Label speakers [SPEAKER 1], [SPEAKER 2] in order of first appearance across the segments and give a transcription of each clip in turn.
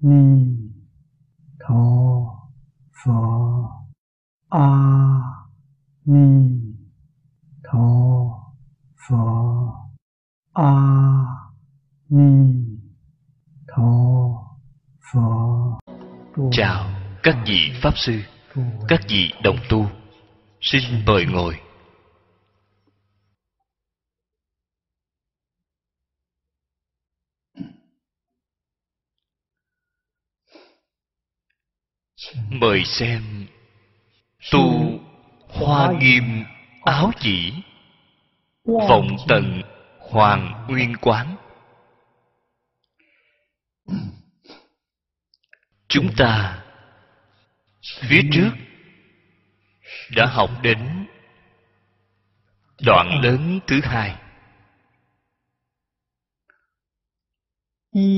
[SPEAKER 1] ni tho pho a ni tho pho a ni tho pho
[SPEAKER 2] chào các vị pháp sư, các vị đồng tu. Xin mời ngồi. Người xem. Tu hoa nghiêm áo chỉ. Vọng tận hoàng nguyên quán. Chúng ta phía trước đã học đến đoạn lớn thứ hai.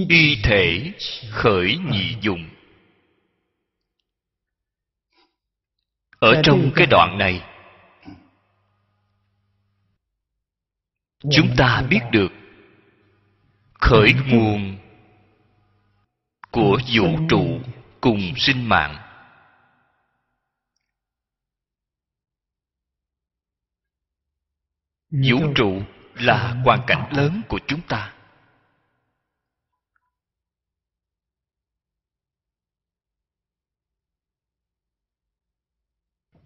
[SPEAKER 2] Y thể khởi nhị dùng. Ở trong cái đoạn này chúng ta biết được khởi nguồn của vũ trụ cùng sinh mạng. Vũ trụ là hoàn cảnh lớn của chúng ta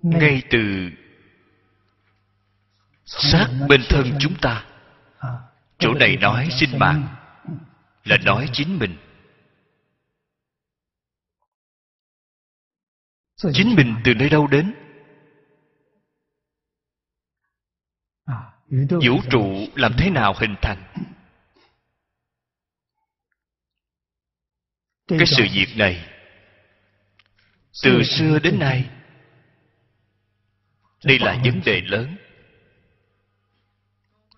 [SPEAKER 2] ngay từ sát bên thân chúng ta. Chỗ này nói sinh mạng là nói chính mình. Chính mình từ nơi đâu đến? Vũ trụ làm thế nào hình thành? Cái sự việc này từ xưa đến nay đây là vấn đề lớn.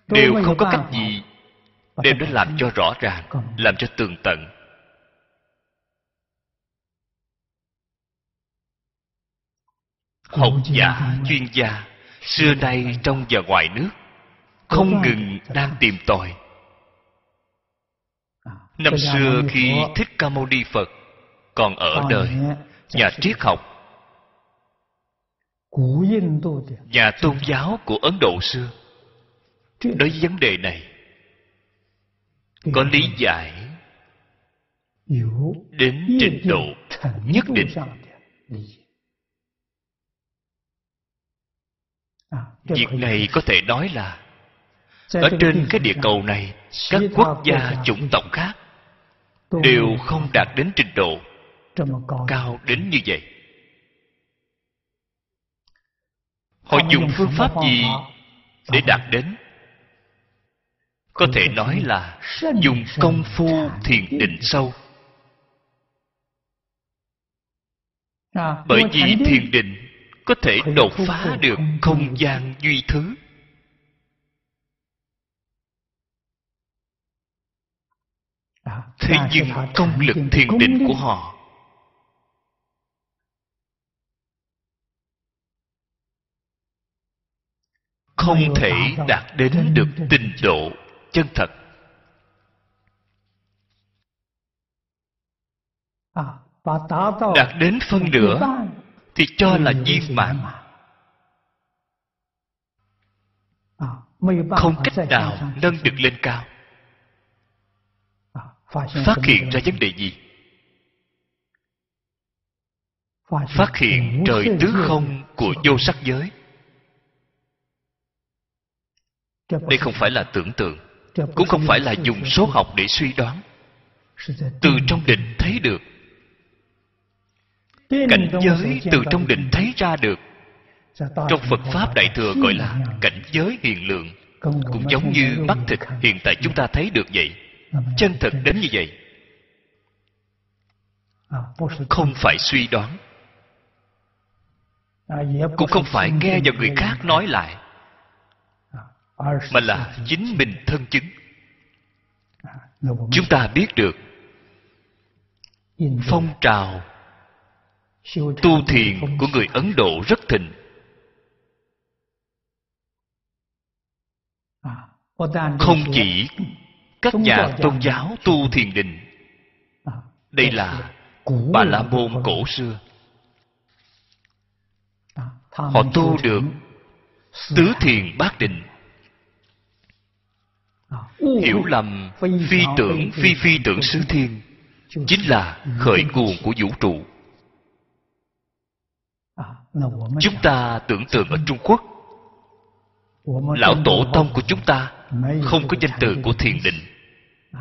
[SPEAKER 2] Đều không có cách gì đem nó làm cho rõ ràng làm cho tường tận. Học giả chuyên gia xưa nay trong và ngoài nước không ngừng đang tìm tòi. Năm xưa khi thích ca mâu ni phật còn ở đời nhà triết học nhà tôn giáo của ấn độ xưa. Đối với vấn đề này có lý giải đến trình độ nhất định. việc này có thể nói là ở trên cái địa cầu này các quốc gia chủng tộc khác đều không đạt đến trình độ cao đến như vậy họ dùng phương pháp gì để đạt đến? Có thể nói là dùng công phu thiền định sâu. Bởi vì thiền định có thể đột phá được không gian duy thứ. Thế nhưng công lực thiền định của họ không thể đạt đến được tình độ chân thật. Đạt đến phân nửa thì cho là viên mãn. Không cách nào nâng được lên cao. Phát hiện ra vấn đề gì? Phát hiện trời tứ không của vô sắc giới. Đây không phải là tưởng tượng cũng không phải là dùng số học để suy đoán. Từ trong định thấy được. Cảnh giới từ trong định thấy ra được. Trong phật pháp đại thừa gọi là cảnh giới hiền lượng cũng giống như mắt thịt hiện tại chúng ta thấy được vậy. Chân thực đến như vậy. Không phải suy đoán. Cũng không phải nghe vào người khác nói lại mà là chính mình thân chứng. Chúng ta biết được phong trào tu thiền của người ấn độ rất thịnh. Không chỉ các nhà tôn giáo tu thiền định. Đây là bà la môn cổ xưa. họ tu được tứ thiền bát định hiểu lầm phi tưởng phi phi tưởng xứ thiên chính là khởi nguồn của vũ trụ. Chúng ta tưởng tượng ở trung quốc. Lão tổ tông của chúng ta không có danh từ của thiền định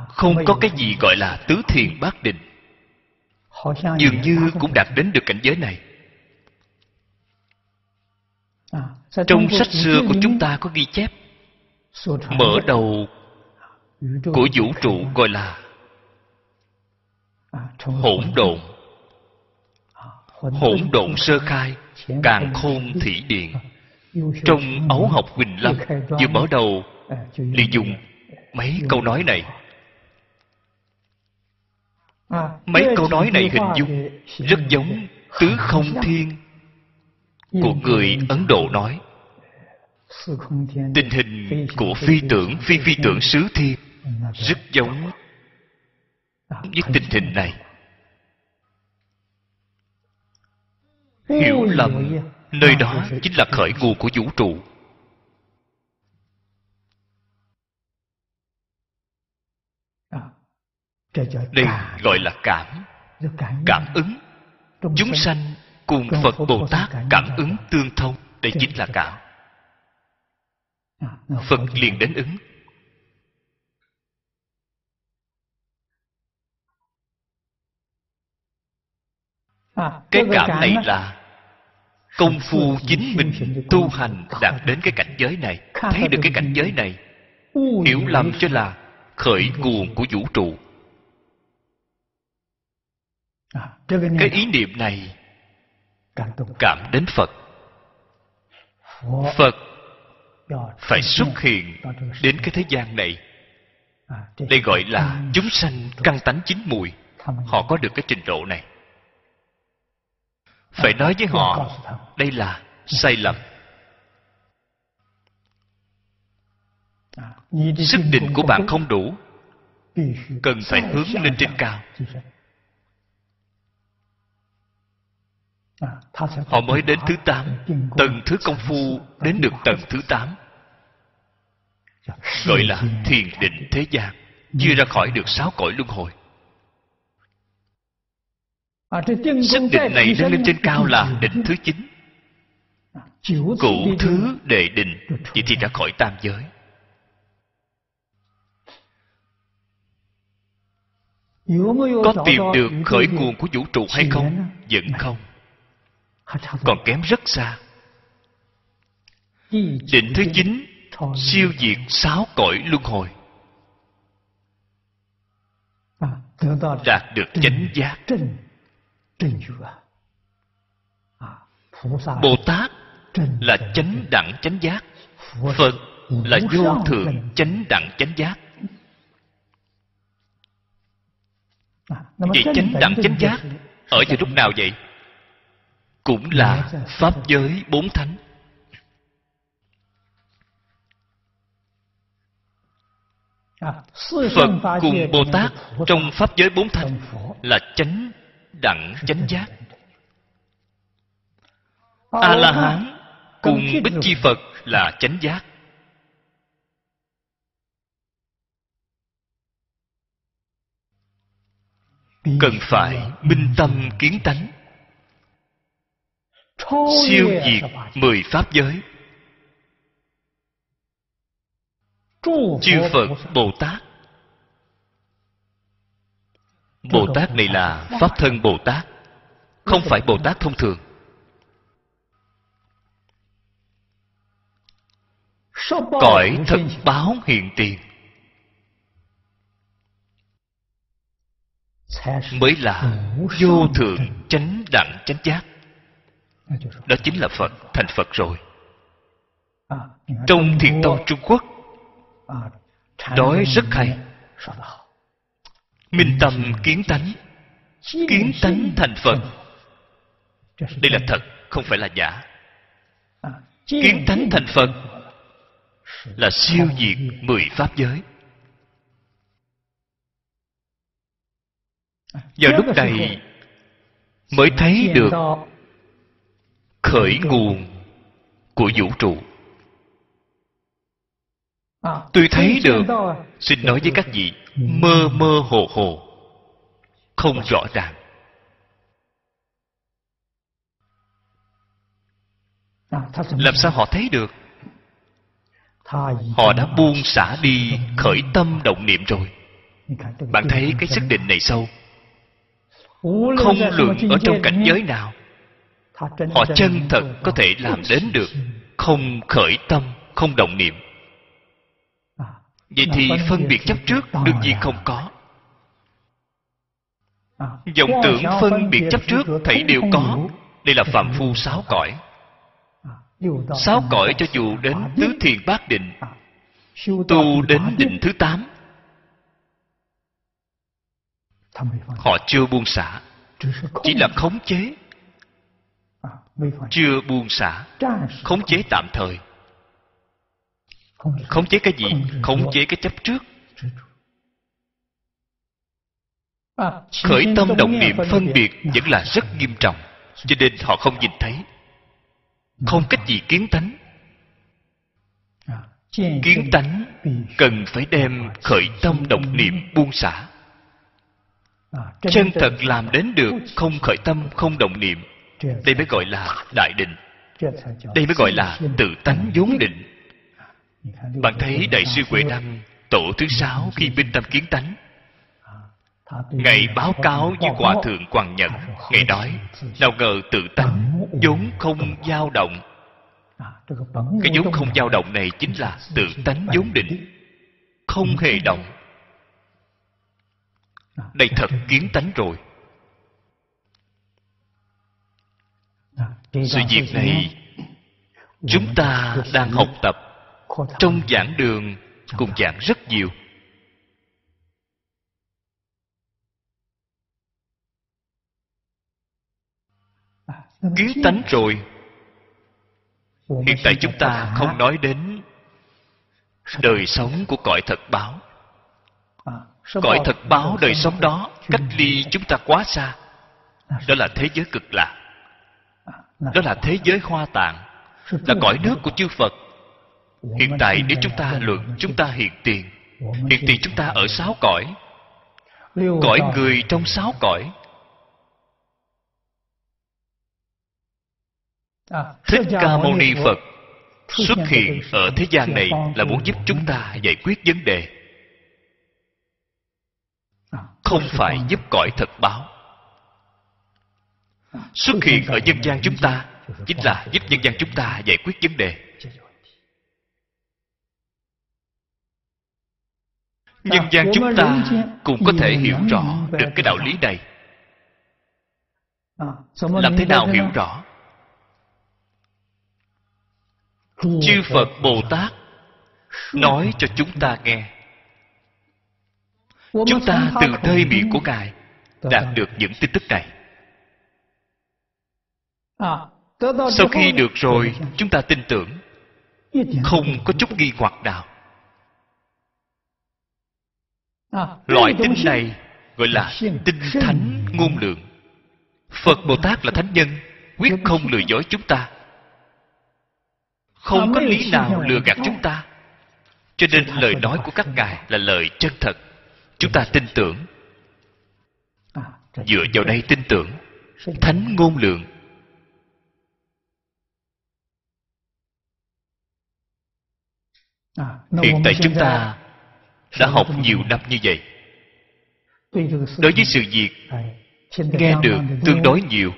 [SPEAKER 2] không có cái gì gọi là tứ thiền bát định. Dường như cũng đạt đến được cảnh giới này. Trong sách xưa của chúng ta có ghi chép mở đầu của vũ trụ gọi là hỗn độn. Hỗn độn sơ khai, càng khôn thủy điện trong ấu học huỳnh lâm, vừa mở đầu liền dùng mấy câu nói này. Mấy câu nói này hình dung rất giống tứ không thiên của người ấn độ nói. Tình hình của phi tưởng, phi phi tưởng sứ thiên rất giống với tình hình này. Hiểu lầm, nơi đó chính là khởi nguồn của vũ trụ. Đây gọi là cảm cảm ứng. Chúng sanh cùng phật bồ tát cảm ứng tương thông, đây chính là cảm phật liền đến ứng. Cái cảm này là công phu chính mình tu hành đạt đến cái cảnh giới này thấy được cái cảnh giới này hiểu lầm cho là khởi nguồn của vũ trụ. Cái ý niệm này cảm đến phật phật phải xuất hiện đến cái thế gian này đây gọi là chúng sanh căn tánh chín mùi. Họ có được cái trình độ này. Phải nói với họ đây là sai lầm. Sức định của bạn không đủ cần phải hướng lên trên cao họ mới đến thứ tám. tầng thứ công phu đến được tầng thứ tám. gọi là thiền định thế gian. chưa ra khỏi được sáu cõi luân hồi. Sức định này nâng lên trên cao là định thứ chín. Cụ thứ đệ định vậy thì ra khỏi tam giới. Có tìm được khởi nguồn của vũ trụ hay không? vẫn không còn kém rất xa. Định thứ chín siêu diệt sáu cõi luân hồi. Đạt được chánh giác. bồ tát là chánh đẳng chánh giác. Phật là vô thượng chánh đẳng chánh giác. Vậy chánh đẳng chánh giác ở vào lúc nào vậy cũng là pháp giới bốn thánh. Phật cùng bồ tát trong pháp giới bốn thánh là chánh đẳng chánh giác. A la hán cùng bích chi phật là chánh giác. Cần phải minh tâm kiến tánh siêu diệt mười pháp giới chư phật bồ tát bồ tát này là pháp thân bồ tát không phải bồ tát thông thường. Cõi thật báo hiện tiền. Mới là vô thượng chánh đẳng chánh giác đó chính là phật thành phật rồi. Trong thiền tông trung quốc. Nói rất hay. minh tâm kiến tánh. kiến tánh thành phật. đây là thật không phải là giả. Kiến tánh thành phật là siêu diệt mười pháp giới. Vào lúc này mới thấy được khởi nguồn của vũ trụ. Tôi thấy được, xin nói với các vị, mơ mơ hồ hồ, không rõ ràng. Làm sao họ thấy được? Họ đã buông xả đi khởi tâm động niệm rồi. Bạn thấy cái xác định này sâu? Không luận ở trong cảnh giới nào họ chân thật có thể làm đến được không khởi tâm không động niệm. Vậy thì phân biệt chấp trước đương nhiên không có. Vọng tưởng phân biệt chấp trước thảy đều có. đây là phạm phu sáu cõi. Sáu cõi cho dù đến tứ thiền bát định. Tu đến định thứ tám. Họ chưa buông xả chỉ là khống chế chưa buông xả khống chế tạm thời. Khống chế cái gì? khống chế cái chấp trước. Khởi tâm động niệm phân biệt vẫn là rất nghiêm trọng cho nên họ không nhìn thấy. Không cách gì kiến tánh. Kiến tánh cần phải đem khởi tâm động niệm buông xả. Chân thật làm đến được không khởi tâm không động niệm đây mới gọi là đại định. Đây mới gọi là tự tánh vốn định. Bạn thấy đại sư huệ đăng tổ thứ sáu khi minh tâm kiến tánh. Ngài báo cáo với Hòa Thượng Quảng Nhẫn Ngài nói Nào ngờ tự tánh vốn không dao động. Cái vốn không dao động này Chính là tự tánh vốn định Không hề động. Đây thật kiến tánh rồi Sự việc này Chúng ta đang học tập Trong giảng đường Cùng giảng rất nhiều. Kiến tánh rồi. Hiện tại chúng ta không nói đến đời sống của cõi thật báo. Cõi thật báo đời sống đó cách ly chúng ta quá xa. Đó là thế? giới cực lạc đó là thế giới hoa tạng là cõi nước của chư phật. Hiện tại nếu chúng ta luận, chúng ta hiện tiền hiện tiền chúng ta ở sáu cõi. Cõi người trong sáu cõi. Thích ca mâu ni phật xuất hiện ở thế gian này là muốn giúp chúng ta giải quyết vấn đề. Không phải giúp cõi thật báo xuất hiện ở nhân gian chúng ta chính là giúp nhân gian chúng ta giải quyết vấn đề. Nhân gian chúng ta cũng có thể hiểu rõ được cái đạo lý này. Làm thế nào hiểu rõ? Chư phật bồ tát nói cho chúng ta nghe. Chúng ta từ nơi miệng của ngài đạt được những tin tức này sau khi được rồi chúng ta tin tưởng. Không có chút nghi hoặc nào. Loại tin này gọi là tinh thánh ngôn lượng phật bồ tát là thánh nhân quyết không lừa dối chúng ta. Không có lý nào lừa gạt chúng ta. Cho nên lời nói của các ngài là lời chân thật. Chúng ta tin tưởng. Dựa vào đây tin tưởng. Thánh ngôn lượng hiện tại chúng ta đã học nhiều năm như vậy. Đối với sự việc nghe được tương đối nhiều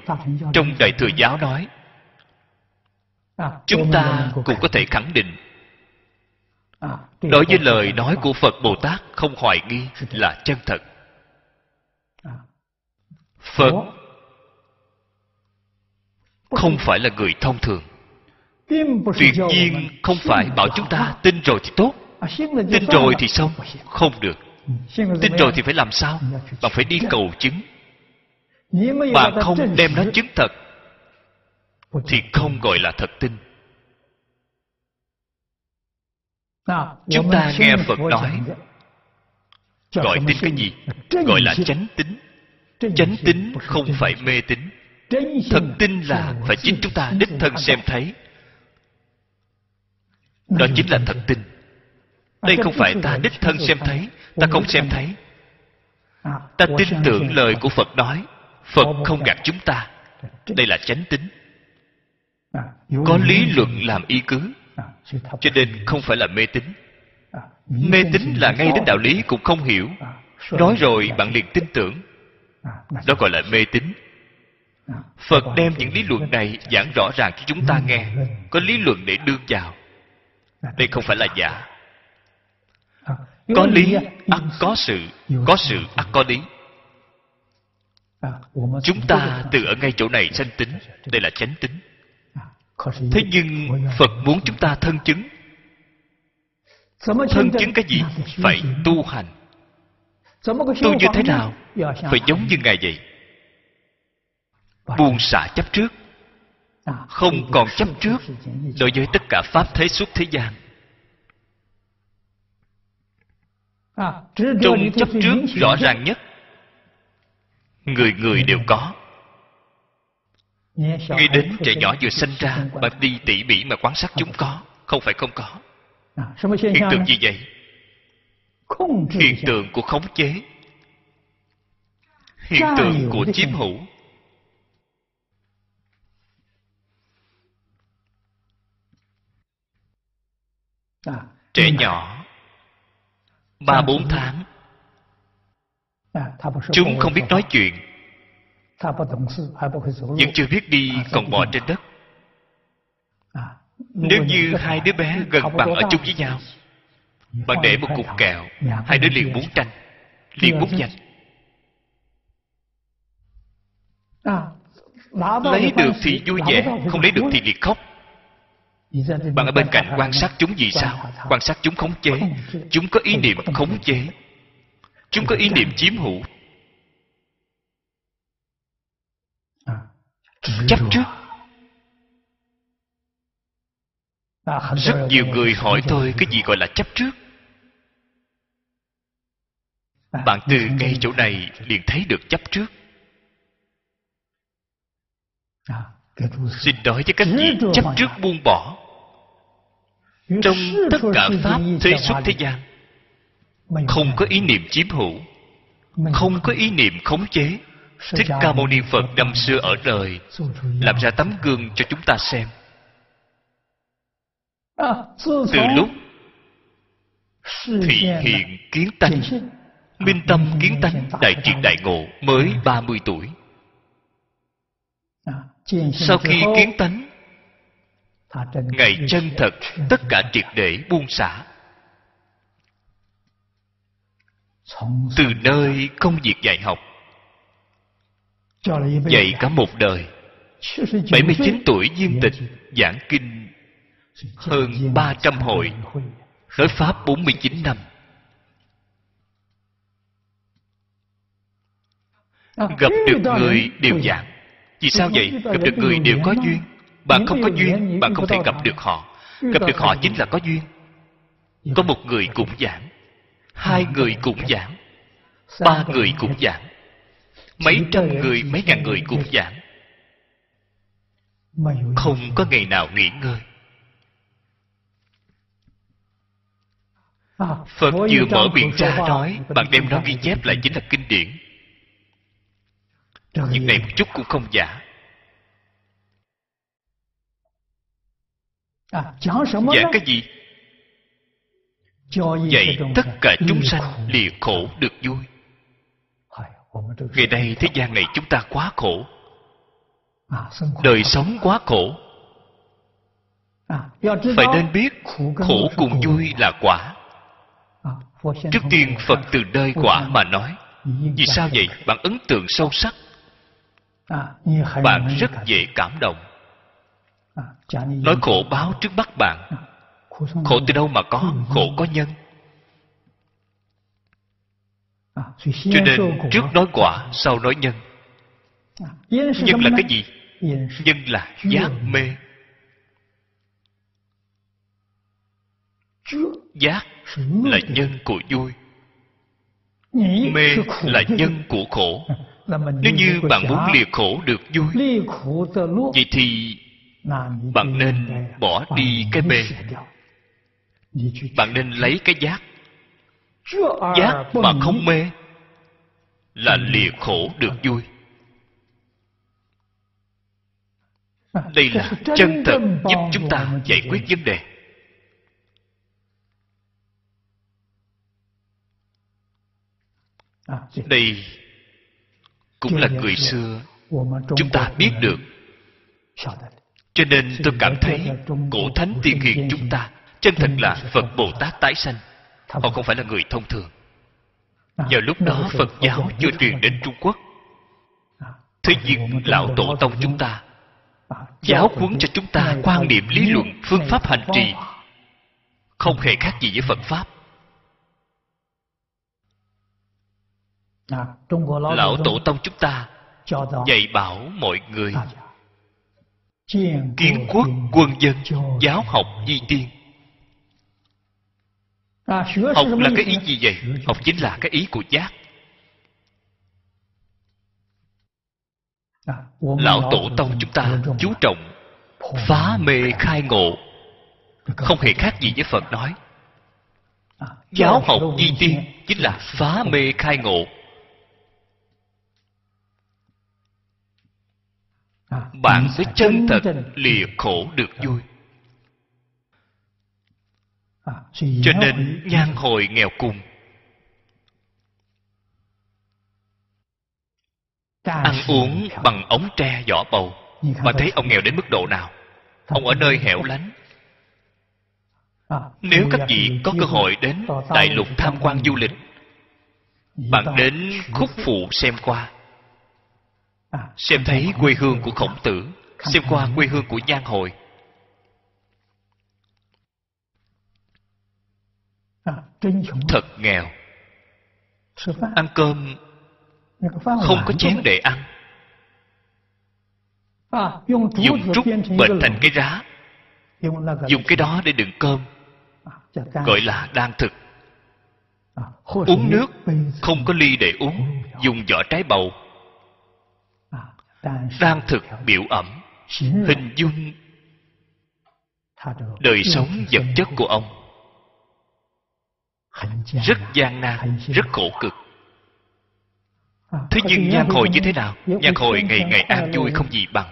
[SPEAKER 2] trong đại thừa giáo nói. Chúng ta cũng có thể khẳng định. Đối với lời nói của phật bồ tát không hoài nghi là chân thật. Phật không phải là người thông thường tuyệt nhiên không phải bảo chúng ta tin rồi thì tốt. Tin rồi thì xong không được. tin rồi thì phải làm sao? Bạn phải đi cầu chứng. Bạn không đem nó chứng thật thì không gọi là thật tin. Chúng ta nghe phật nói gọi tin cái gì? gọi là chánh tính chánh tính không phải mê tín. Thật tin là phải chính chúng ta đích thân xem thấy đó chính là thật tin đây không phải ta đích thân xem thấy, ta không xem thấy. Ta tin tưởng lời của phật nói, phật không gạt chúng ta. Đây là chánh tính. Có lý luận làm y cứ, cho nên không phải là mê tín. Mê tín là ngay đến đạo lý cũng không hiểu. Nói rồi bạn liền tin tưởng. Đó gọi là mê tín. Phật đem những lý luận này giảng rõ ràng cho chúng ta nghe, có lý luận để đương vào đây không phải là giả. Có lý ắt có sự có sự ắt có lý. Chúng ta từ ở ngay chỗ này sanh tính đây là chánh tính. Thế nhưng phật muốn chúng ta thân chứng. Thân chứng cái gì? phải tu hành. Tu như thế nào? Phải giống như ngài vậy buông xả chấp trước không còn chấp trước đối với tất cả pháp thế suốt thế gian. Trong chấp trước rõ ràng nhất, người người đều có. Nghĩ đến trẻ nhỏ vừa sinh ra bạn đi tỉ mỉ mà quan sát chúng có, không phải không có. Hiện tượng gì vậy? Hiện tượng của khống chế. Hiện tượng của chiếm hữu. Trẻ nhỏ. Ba bốn tháng. chúng không biết nói chuyện. Vẫn chưa biết đi còn bò trên đất. Nếu như hai đứa bé gần bằng ở chung với nhau bạn để một cục kẹo hai đứa liền muốn tranh liền muốn giành. Lấy được thì vui vẻ không lấy được thì liền khóc bạn ở bên cạnh quan sát chúng vì sao? quan sát chúng khống chế. Chúng có ý niệm khống chế. Chúng có ý niệm chiếm hữu. Chấp trước rất nhiều người hỏi tôi cái gì gọi là chấp trước. Bạn từ ngay chỗ này liền thấy được chấp trước. Xin nói với các vị chấp trước buông bỏ trong tất cả pháp thế xuất thế gian không có ý niệm chiếm hữu không có ý niệm khống chế. Thích ca mâu ni phật năm xưa ở đời làm ra tấm gương cho chúng ta xem. Từ lúc thị hiện kiến tánh minh tâm kiến tánh đại triệt đại ngộ mới 30 tuổi. Sau khi kiến tánh ngài chân thật tất cả triệt để buông xả. Từ nơi công việc dạy học dạy cả một đời. 79 tuổi viên tịch giảng kinh hơn 300 hội nói pháp 49 năm. Gặp được người đều giảng. Vì sao vậy? gặp được người đều có duyên bạn không có duyên bạn không thể gặp được họ. Gặp được họ chính là có duyên. Có một người cũng giảng hai người cũng giảng ba người cũng giảng mấy trăm người mấy ngàn người cũng giảng không có ngày nào nghỉ ngơi. Phật vừa mở miệng ra nói bạn đem nó ghi chép lại chính là kinh điển. Những này một chút cũng không giả giảng cái gì? Dạy tất cả chúng sanh lìa khổ được vui. Ngày nay thế gian này chúng ta quá khổ. Đời sống quá khổ. Phải nên biết khổ cùng vui là quả. Trước tiên phật từ nơi quả mà nói. vì sao vậy? bạn ấn tượng sâu sắc. Bạn rất dễ cảm động Nói khổ báo trước mắt bạn. Khổ từ đâu mà có? Khổ có nhân. Cho nên trước nói quả Sau nói nhân. Nhân là cái gì? Nhân là giác mê. Giác là nhân của vui. Mê là nhân của khổ. Nếu như bạn muốn lìa khổ được vui Vậy thì bạn nên bỏ đi cái
[SPEAKER 1] mê
[SPEAKER 2] bạn nên lấy cái giác. Giác mà không mê là lìa khổ được vui. Đây là chân thật giúp chúng ta giải quyết vấn đề. Đây cũng là người xưa. chúng ta biết được cho nên tôi cảm thấy cổ thánh tiên hiền chúng ta chân thật là phật bồ tát tái sanh. Họ không phải là người thông thường. Vào lúc đó phật giáo chưa truyền đến trung quốc. Thế nhưng lão tổ tông chúng ta giáo huấn cho chúng ta quan niệm lý luận phương pháp hành trì. không hề khác gì với phật pháp. Lão tổ tông chúng ta dạy bảo mọi người kiến quốc quân dân giáo học di tiên. Học là cái ý gì vậy? học chính là cái ý của giác. Lão tổ tông chúng ta chú trọng phá mê khai ngộ. Không hề khác gì với phật nói. Giáo học di tiên chính là phá mê khai ngộ. bạn
[SPEAKER 1] sẽ
[SPEAKER 2] chân thật lìa khổ được vui. Cho nên nhan hồi nghèo cùng. Ăn uống bằng ống tre vỏ bầu. Mà thấy ông nghèo đến mức độ nào? Ông ở nơi hẻo lánh. Nếu các vị có cơ hội đến đại lục tham quan du lịch bạn đến khúc phụ xem qua xem thấy quê hương của khổng tử xem qua quê hương của nhan
[SPEAKER 1] hội.
[SPEAKER 2] Thật nghèo. Ăn cơm không có chén để ăn. Dùng trúc
[SPEAKER 1] bệnh
[SPEAKER 2] thành cái
[SPEAKER 1] rá.
[SPEAKER 2] Dùng cái đó để đựng cơm. Gọi là đang thực. Uống nước không có ly để uống dùng vỏ trái bầu đang thực biểu ẩm hình dung đời sống vật chất của ông. Rất gian nan rất khổ cực. Thế nhưng nhan hồi như thế nào? Nhan hồi ngày ngày an vui không gì bằng.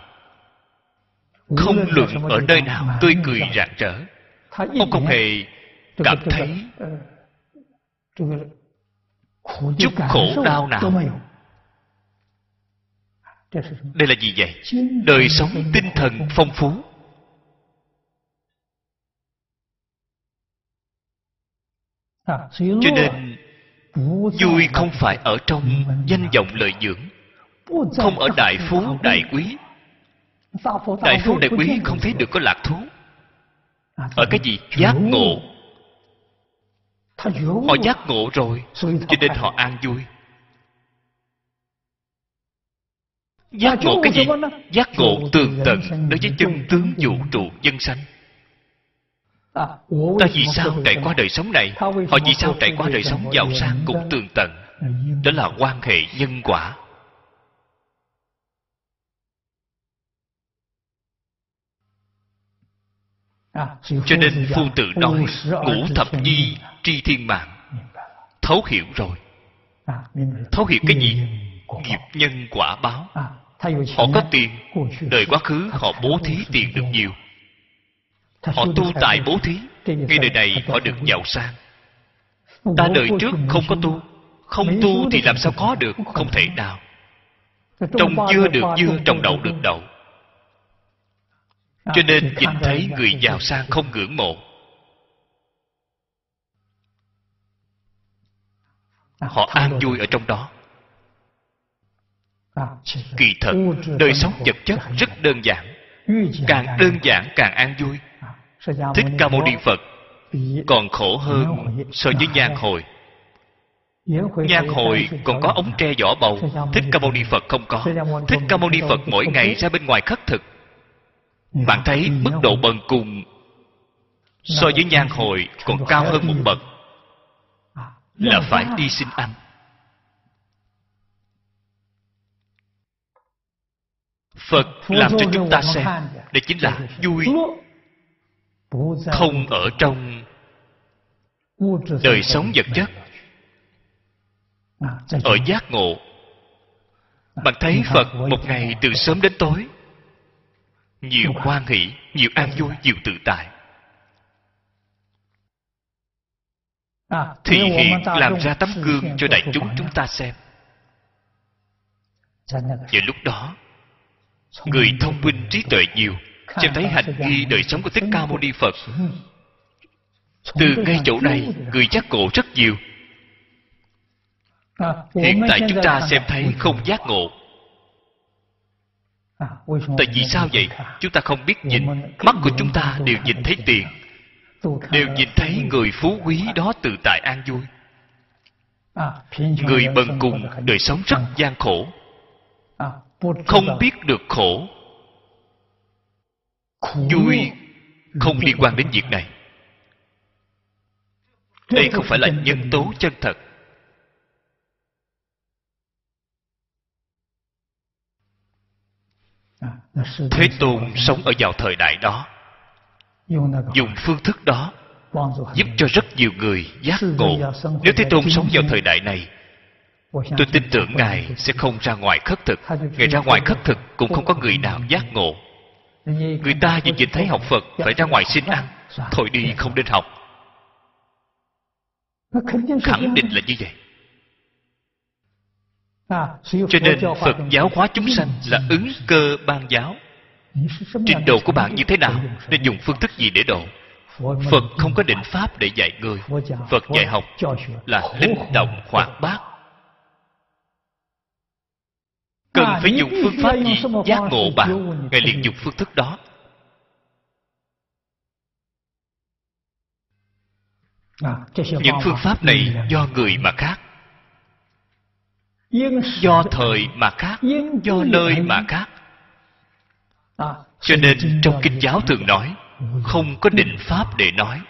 [SPEAKER 2] Không luận ở nơi nào tươi cười rạng rỡ. Ông không hề cảm thấy chút khổ đau nào đây là gì vậy? Đời sống tinh thần phong phú. Cho nên, vui không phải ở trong danh vọng lợi dưỡng, không ở đại phú, đại quý. Đại phú, đại quý không thấy được có lạc thú. Ở cái gì? Giác ngộ. Họ giác ngộ rồi, cho nên họ an vui. Giác ngộ cái gì? Giác ngộ tường tận đối với chân tướng vũ trụ dân sanh. Ta vì sao trải qua đời sống này? Họ vì sao trải qua đời sống giàu sang cũng tường tận? Đó là quan hệ nhân quả. Cho nên phu tử nói Ngũ thập nhi tri thiên mạng. Thấu hiểu rồi. Thấu hiểu cái gì? Nghiệp nhân quả báo. Họ có tiền Đời quá khứ họ bố thí tiền được nhiều. Họ tu tài bố thí Ngay đời này họ được giàu sang. Ta đời trước không có tu Không tu thì làm sao có được
[SPEAKER 1] Không
[SPEAKER 2] thể nào.
[SPEAKER 1] Trong
[SPEAKER 2] dưa
[SPEAKER 1] được
[SPEAKER 2] dưa Trong
[SPEAKER 1] đậu
[SPEAKER 2] được đậu Cho nên nhìn thấy người giàu sang không ngưỡng mộ. Họ an vui ở trong đó kỳ thật, đời sống vật chất rất đơn giản, càng đơn giản càng an vui. Thích ca mâu ni
[SPEAKER 1] phật
[SPEAKER 2] còn khổ hơn so với nhan hồi. Nhan hồi còn có ống tre vỏ bầu, thích ca mâu ni
[SPEAKER 1] phật
[SPEAKER 2] không có. Thích ca mâu ni phật mỗi ngày ra bên ngoài khất thực. Bạn thấy mức độ bần cùng so với nhan hồi còn cao hơn một bậc. Là phải đi xin ăn. Phật làm cho chúng ta xem đây chính là vui không ở trong đời sống vật chất ở giác ngộ. Bạn thấy phật một ngày từ sớm đến tối nhiều hoan hỷ nhiều an vui nhiều tự tại. Thì hiện làm ra tấm gương cho đại chúng chúng ta xem. Và lúc đó người thông minh trí tuệ nhiều xem thấy hành vi đời sống của thích ca mâu ni phật. từ ngay chỗ này người giác ngộ rất nhiều. Hiện tại chúng ta xem thấy không giác ngộ. Tại vì sao vậy? chúng ta không biết nhìn. mắt của chúng ta đều nhìn thấy tiền. Đều nhìn thấy người phú quý đó tự tại an vui. Người bần cùng đời sống rất gian khổ không biết được khổ. Vui không liên quan đến việc này. Đây không phải là nhân tố chân thật. Thế tôn sống ở vào thời đại đó dùng phương thức đó giúp cho rất nhiều người giác ngộ. nếu thế tôn sống vào thời đại này tôi tin tưởng ngài sẽ không ra ngoài khất thực. Ngài ra ngoài khất thực cũng không có người nào giác ngộ. Người ta vì nhìn thấy học phật phải ra ngoài xin ăn, thôi đi không nên học. Khẳng định là như vậy. Cho nên phật giáo hóa chúng sanh là ứng cơ ban giáo. Trình độ của bạn như thế nào, nên dùng phương thức gì để độ? Phật không có định pháp để dạy người. Phật dạy học là linh động hoạt bát cần phải dùng phương pháp gì? Giác ngộ bạn ngài liền dùng phương thức đó. Những phương pháp này do người mà khác. Do thời mà khác do nơi mà khác. Cho nên trong kinh giáo thường nói không có định pháp để nói.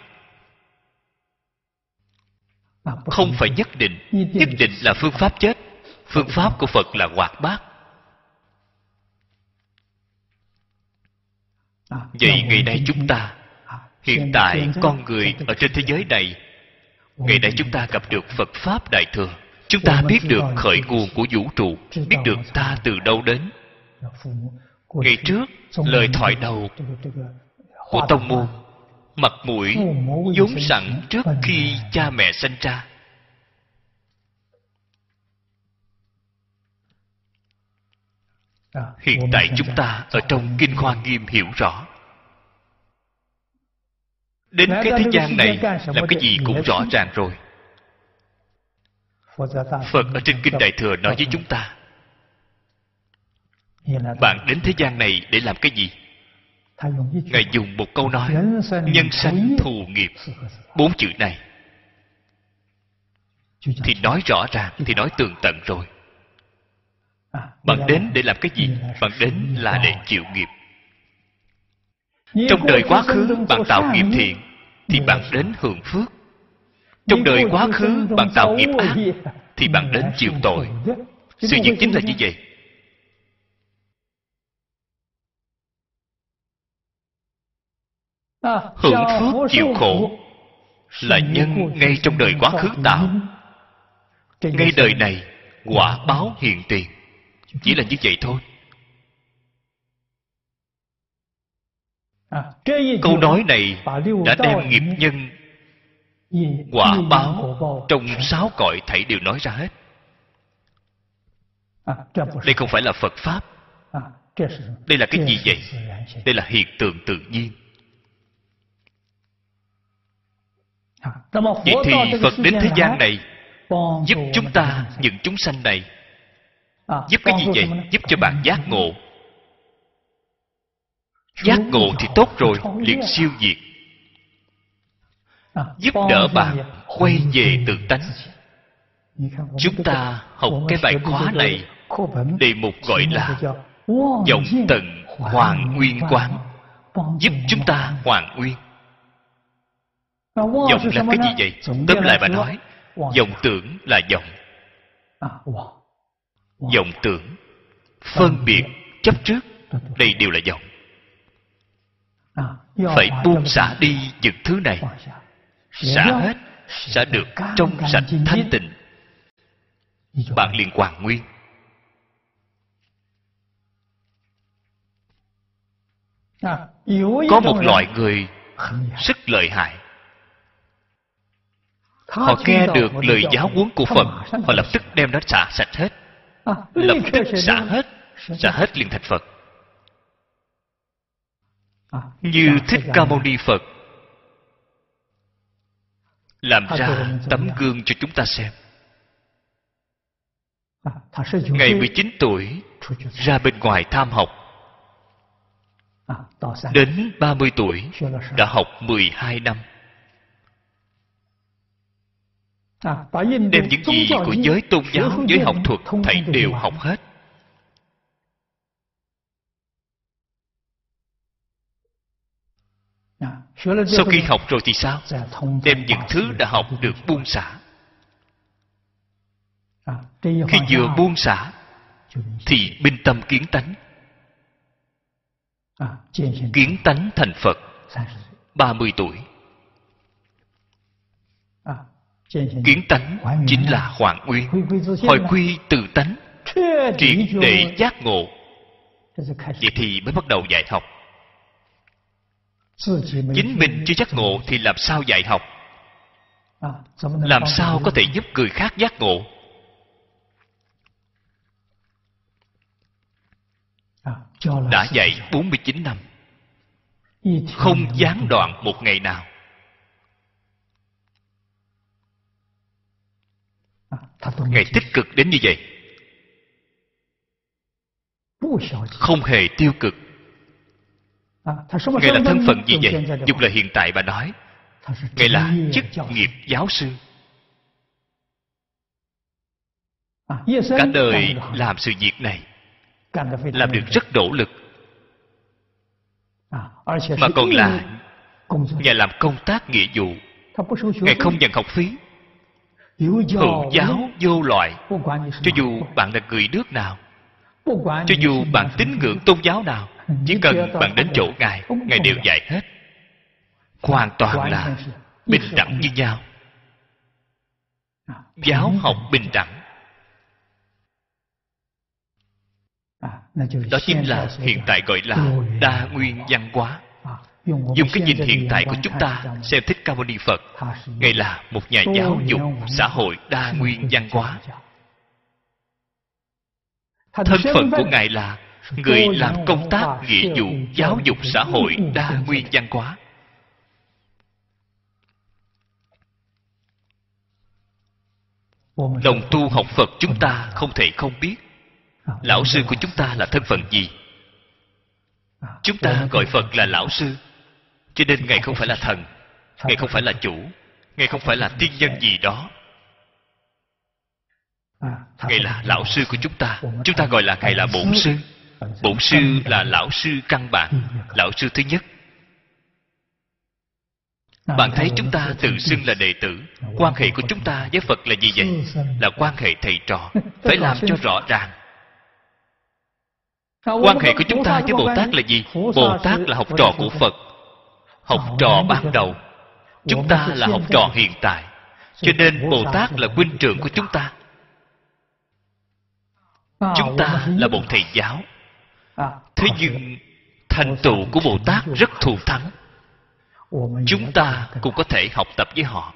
[SPEAKER 2] Không phải nhất định nhất định là phương pháp chết. Phương pháp của phật là hoạt bát vậy ngày nay chúng ta hiện tại con người ở trên thế giới này. ngày nay chúng ta gặp được phật pháp đại thừa. Chúng ta biết được khởi nguồn của vũ trụ biết được ta từ đâu đến. Ngày trước lời thoại đầu của tông môn mặt mũi vốn sẵn trước khi cha mẹ sinh ra hiện tại chúng ta ở trong kinh hoa nghiêm hiểu rõ. Đến cái thế gian này làm cái gì cũng rõ ràng rồi. Phật ở trên kinh đại thừa nói với chúng ta bạn đến thế gian này để làm cái gì? Ngài dùng một câu nói nhân sanh thù nghiệp. bốn chữ này thì nói rõ ràng thì nói tường tận rồi bạn đến để làm cái gì? Bạn đến là để chịu nghiệp. Trong đời quá khứ bạn tạo nghiệp thiện thì bạn đến hưởng phước. trong đời quá khứ bạn tạo nghiệp ác thì bạn đến chịu tội. sự việc chính là như vậy. Hưởng phước chịu khổ là nhân ngay trong đời quá khứ tạo. Ngay đời này quả báo hiện tiền chỉ là như vậy thôi. Câu nói này đã đem nghiệp nhân quả báo trong sáu cõi thảy đều nói ra hết. Đây không phải là phật pháp. Đây là cái gì vậy? Đây là hiện tượng tự nhiên. Vậy thì phật đến thế gian này, giúp chúng ta những chúng sanh này giúp cái gì vậy? giúp cho bạn giác ngộ. Giác ngộ thì tốt rồi liền siêu diệt giúp đỡ bạn quay về tự tánh. chúng ta học cái bài khóa này đề mục gọi là vọng tận hoàn nguyên quán. Giúp chúng ta hoàn nguyên. Vọng là cái gì vậy? Tóm lại bà nói. Vọng tưởng là vọng vọng tưởng phân biệt chấp trước đây đều là vọng.
[SPEAKER 1] À,
[SPEAKER 2] phải buông xả đi những thứ này. Xả hết sẽ được trong sạch thanh tịnh. Bạn liền hoàn nguyên.
[SPEAKER 1] À,
[SPEAKER 2] có một loại người rất lợi hại. Họ nghe được lời giáo huấn của phật họ lập tức đem nó xả sạch hết lập tức xả hết xả hết liền thành phật.
[SPEAKER 1] À,
[SPEAKER 2] như thích ca mâu ni phật. Làm ra tấm gương cho chúng ta xem. Ngày 19 tuổi ra bên ngoài tham học. Đến 30 tuổi đã học 12 năm đem những gì của giới tôn giáo giới học thuật thầy đều học hết. Sau khi học rồi thì sao? Đem những thứ đã học được buông xả. Khi vừa buông xả thì minh tâm kiến tánh. Kiến tánh thành phật 30 tuổi kiến tánh chính là hoàng nguyên. Hồi quy từ tánh triệt để giác ngộ. Vậy thì mới bắt đầu dạy học. Chính mình chưa giác ngộ thì làm sao dạy học? Làm sao có thể giúp người khác giác ngộ? Đã dạy 49 năm. Không gián đoạn một ngày nào ngài tích cực đến như vậy. Không hề tiêu cực. Ngài là thân phận gì vậy? dùng lời hiện tại bà nói. Ngài là chức nghiệp giáo sư. Cả đời làm sự việc này làm được rất nỗ lực. Mà còn là ngài làm công tác nghĩa vụ. Ngài không nhận học phí hữu giáo vô loại. Cho dù bạn là người nước nào cho dù bạn tín ngưỡng tôn giáo nào chỉ cần bạn đến chỗ ngài ngài đều dạy hết. Hoàn toàn là bình đẳng như nhau. Giáo học bình đẳng. Đó chính là hiện tại gọi là đa nguyên văn hóa dùng cái nhìn hiện tại của chúng ta xem thích ca mâu ni phật. Ngài là một nhà giáo dục xã hội đa nguyên văn hóa. thân phận của ngài là người làm công tác nghĩa vụ giáo dục xã hội đa nguyên văn hóa. Đồng tu học phật chúng ta không thể không biết. Lão sư của chúng ta là thân phận gì? Chúng ta gọi phật là lão sư cho nên ngài không phải là thần ngài không phải là chủ ngài không phải là tiên nhân gì đó. Ngài là lão sư của chúng ta. Chúng ta gọi là ngài là bổn sư. bổn sư là lão sư căn bản lão sư thứ nhất. Bạn thấy chúng ta tự xưng là đệ tử. Quan hệ của chúng ta với phật là gì vậy? Là quan hệ thầy trò. Phải làm cho rõ ràng. Quan hệ của chúng ta với bồ tát là gì? Bồ tát là học trò của phật học trò ban đầu. Chúng ta là học trò hiện tại. Cho nên bồ tát là huynh trưởng của chúng ta. Chúng ta là một thầy giáo. Thế nhưng thành tựu của bồ tát rất thù thắng. Chúng ta cũng có thể học tập với họ.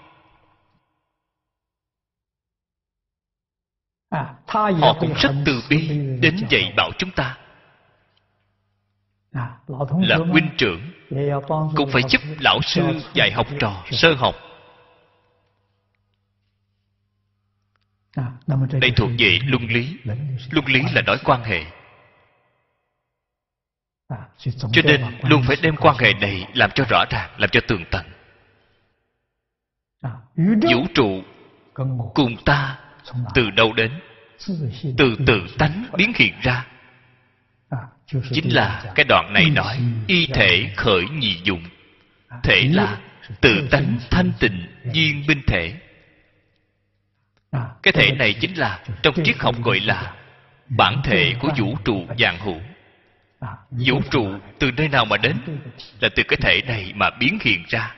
[SPEAKER 2] Họ cũng rất từ bi đến dạy bảo chúng ta. Là huynh trưởng cũng phải giúp lão sư dạy học trò, sơ học. Đây thuộc về luân lý. Luân lý là nói quan hệ. Cho nên luôn phải đem quan hệ này làm cho rõ ràng, làm cho tường tận. Vũ trụ cùng ta từ đâu đến? Từ tự tánh biến hiện ra chính là cái đoạn này nói y thể khởi nhị dụng thể là tự tánh thanh tịnh duyên minh thể cái thể này chính là trong triết học gọi là bản thể của vũ trụ vạn hữu vũ trụ từ nơi nào mà đến là từ cái thể này mà biến hiện ra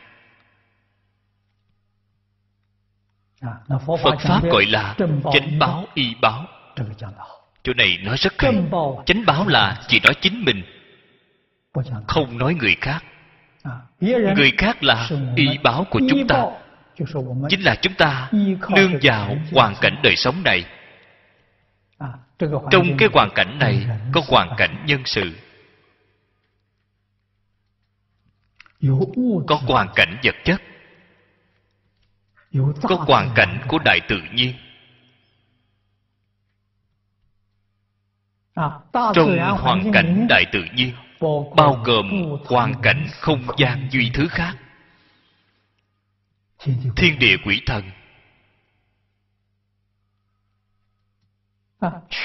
[SPEAKER 2] phật pháp gọi là chánh báo y báo chỗ này nói rất hay. Chánh báo là chỉ nói chính mình không nói người khác. Người khác là y báo của chúng ta. chính là chúng ta nương vào hoàn cảnh đời sống này. Trong cái hoàn cảnh này có hoàn cảnh nhân sự. Có hoàn cảnh vật chất. Có hoàn cảnh của đại tự nhiên trong hoàn cảnh đại tự nhiên bao gồm hoàn cảnh không gian. duy thứ khác. Thiên địa quỷ thần.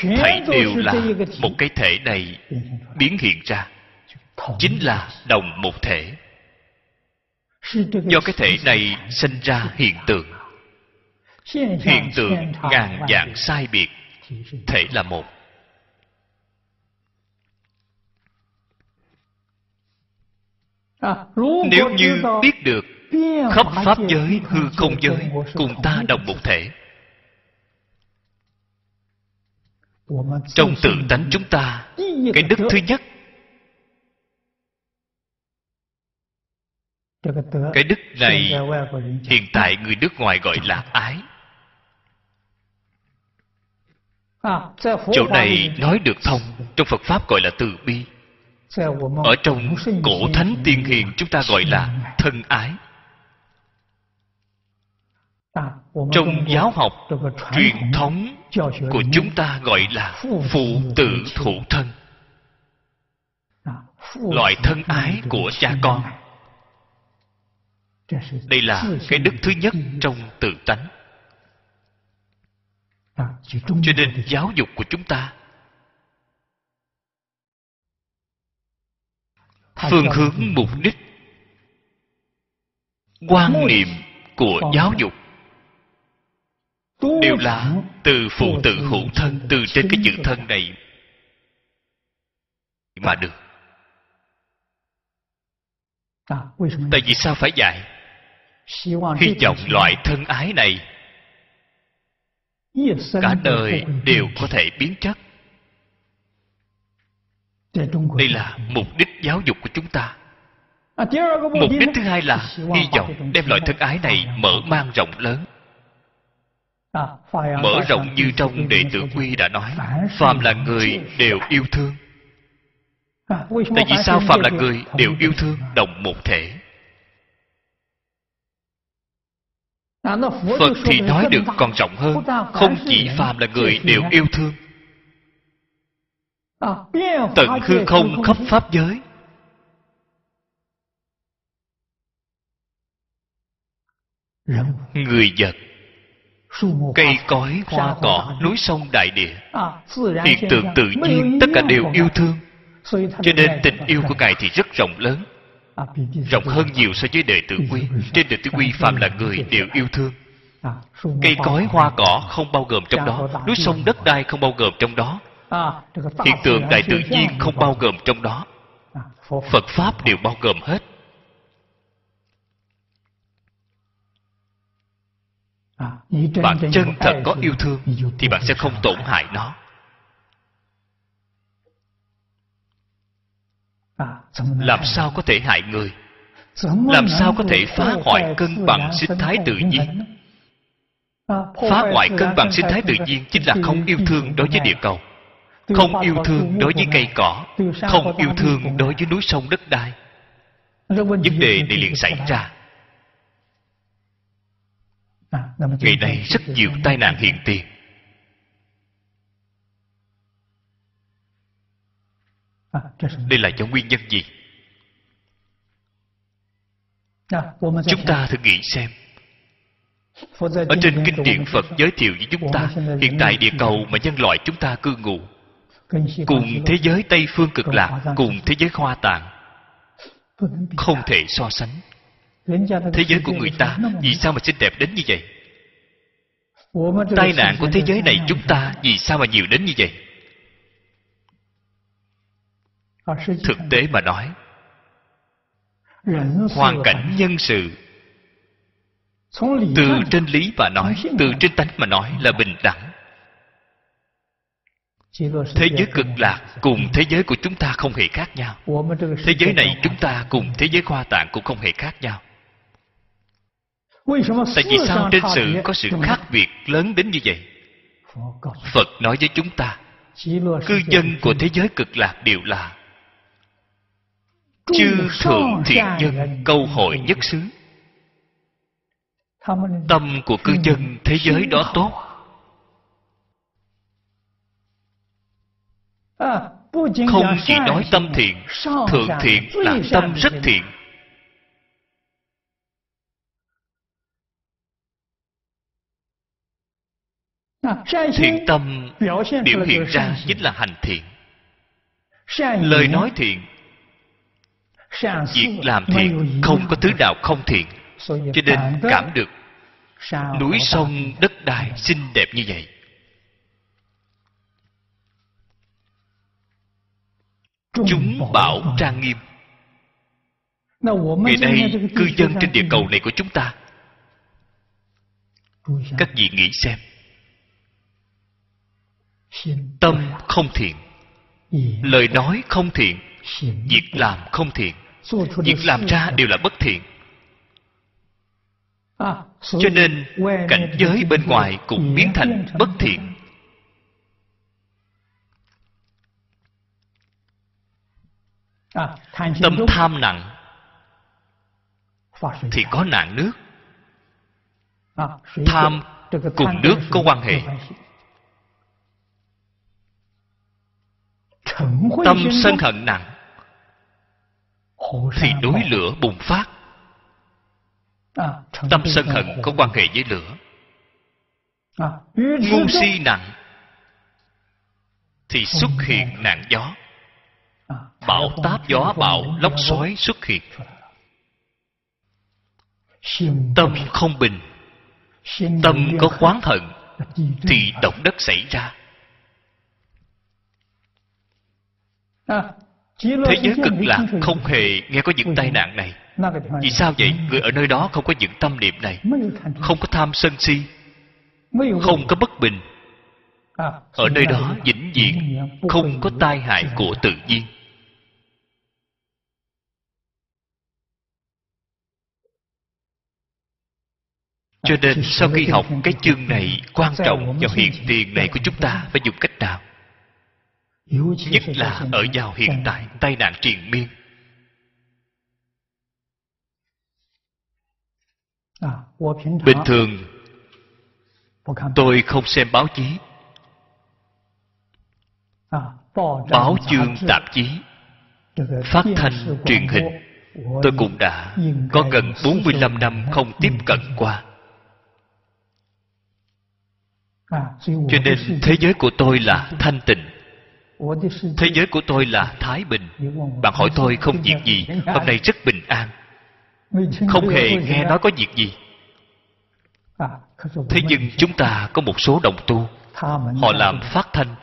[SPEAKER 2] Thảy đều là một cái thể này biến hiện ra. Chính là đồng một thể. Do cái thể này sinh ra hiện tượng. Hiện tượng ngàn dạng sai biệt. thể là một nếu như biết được khắp pháp giới hư không giới cùng ta đồng một thể. Trong tự tánh chúng ta cái đức thứ nhất cái đức này hiện tại người nước ngoài gọi là ái. Chỗ này nói được thông trong phật pháp gọi là từ bi ở trong cổ thánh tiên hiền chúng ta gọi là thân ái. Trong giáo học truyền thống của chúng ta gọi là phụ tử thủ thân. Loại thân ái của cha con. đây là cái đức thứ nhất trong tự tánh. Cho nên giáo dục của chúng ta phương hướng mục đích. Quan niệm của giáo dục. đều là từ phụ tự hữu thân từ trên cái chữ thân này mà được. Tại vì sao phải dạy hy vọng loại thân ái này cả đời đều có thể biến chất đây là mục đích giáo dục của chúng ta. Mục đích thứ hai là hy vọng đem loại thân ái này mở mang rộng lớn. Mở rộng như trong đệ tử quy đã nói phàm là người đều yêu thương. Tại vì sao phàm là người đều yêu thương đồng một thể? Phật thì nói được còn rộng hơn. Không chỉ phàm là người đều yêu thương tận hư không khắp pháp giới. Người vật cây cối hoa cỏ núi sông đại địa. Hiện tượng tự nhiên tất cả đều yêu thương. Cho nên tình yêu của ngài thì rất rộng lớn. Rộng hơn nhiều so với đệ tử quy. Trên đệ tử quy phạm là người đều yêu thương. Cây cối hoa cỏ không bao gồm trong đó. núi sông đất đai không bao gồm trong đó hiện tượng đại tự nhiên không bao gồm trong đó. Phật pháp đều bao gồm hết. Bạn chân thật có yêu thương thì bạn sẽ không tổn hại nó. Làm sao có thể hại người? Làm sao có thể phá hoại cân bằng sinh thái tự nhiên? phá hoại cân bằng sinh thái tự nhiên chính là không yêu thương đối với địa cầu không yêu thương đối với cây cỏ. không yêu thương đối với núi sông đất đai. Vấn đề này liền xảy ra. ngày nay rất nhiều tai nạn hiện tiền. Đây là do nguyên nhân gì? Chúng ta thử nghĩ xem. Ở trên kinh điển phật giới thiệu với chúng ta hiện tại địa cầu mà nhân loại chúng ta cư ngụ cùng thế giới tây phương cực lạc cùng thế giới hoa tạng. Không thể so sánh. Thế giới của người ta vì sao mà xinh đẹp đến như vậy? Tai nạn của thế giới này chúng ta vì sao mà nhiều đến như vậy? Thực tế mà nói hoàn cảnh nhân sự từ trên lý mà nói từ trên tánh mà nói là bình đẳng thế giới cực lạc cùng thế giới của chúng ta không hề khác nhau. Thế giới này chúng ta cùng thế giới hoa tạng cũng không hề khác nhau. Tại vì sao trên sự có sự khác biệt lớn đến như vậy? Phật nói với chúng ta cư dân của thế giới cực lạc đều là chư thượng thiện nhân câu hội nhất xứ. Tâm của cư dân thế giới đó tốt. Không chỉ nói tâm thiện Thượng thiện là tâm rất thiện. Thiện tâm biểu hiện ra chính là hành thiện. Lời nói thiện Việc làm thiện không có thứ nào không thiện Cho nên cảm được. Núi sông đất đai xinh đẹp như vậy. chúng bảo trang nghiêm. Ngày nay cư dân trên địa cầu này của chúng ta. Các vị nghĩ xem. Tâm không thiện. Lời nói không thiện. Việc làm không thiện. Việc làm ra đều là bất thiện. Cho nên cảnh giới bên ngoài cũng biến thành bất thiện. tâm tham nặng. Thì có nạn nước. Tham cùng nước có quan hệ. tâm sân hận nặng. Thì núi lửa bùng phát. Tâm sân hận có quan hệ với lửa. Ngu si nặng. Thì xuất hiện nạn gió bão táp gió, bão lốc xoáy xuất hiện. Tâm không bình, tâm có
[SPEAKER 1] khoáng thận
[SPEAKER 2] thì động đất xảy ra. Thế giới cực lạc không hề nghe có những tai nạn này. Vì sao vậy? Người ở nơi đó không có những tâm niệm này, không có tham sân si, không có bất bình. Ở nơi đó vĩnh viễn không có tai hại của tự nhiên. cho nên sau khi học cái chương này quan trọng vào hiện tiền này của chúng ta phải dùng cách nào? Nhất là ở vào hiện tại tai nạn triền miên. Bình thường tôi không xem báo chí. Báo chương tạp chí phát thanh truyền hình. Tôi cũng đã có gần 45 năm không tiếp cận qua cho nên thế giới của tôi là thanh tịnh. Thế giới của tôi là thái bình. Bạn hỏi tôi không việc gì hôm nay rất bình an. Không hề nghe nói có việc gì. Thế nhưng chúng ta có một số đồng tu. Họ làm phát thanh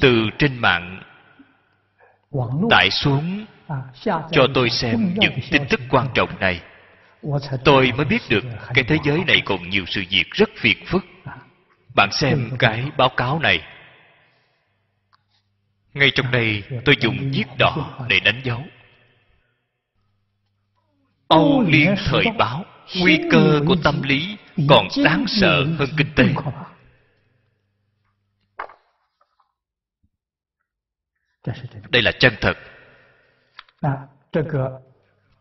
[SPEAKER 2] từ trên mạng tải xuống cho tôi xem những tin tức quan trọng này. Tôi mới biết được cái thế giới này còn nhiều sự việc rất phiền phức bạn xem cái báo cáo này. Ngay trong đây tôi dùng viết đỏ để đánh dấu. Âu liên thời báo, nguy cơ của tâm lý còn đáng sợ hơn kinh tế. Đây là chân thật.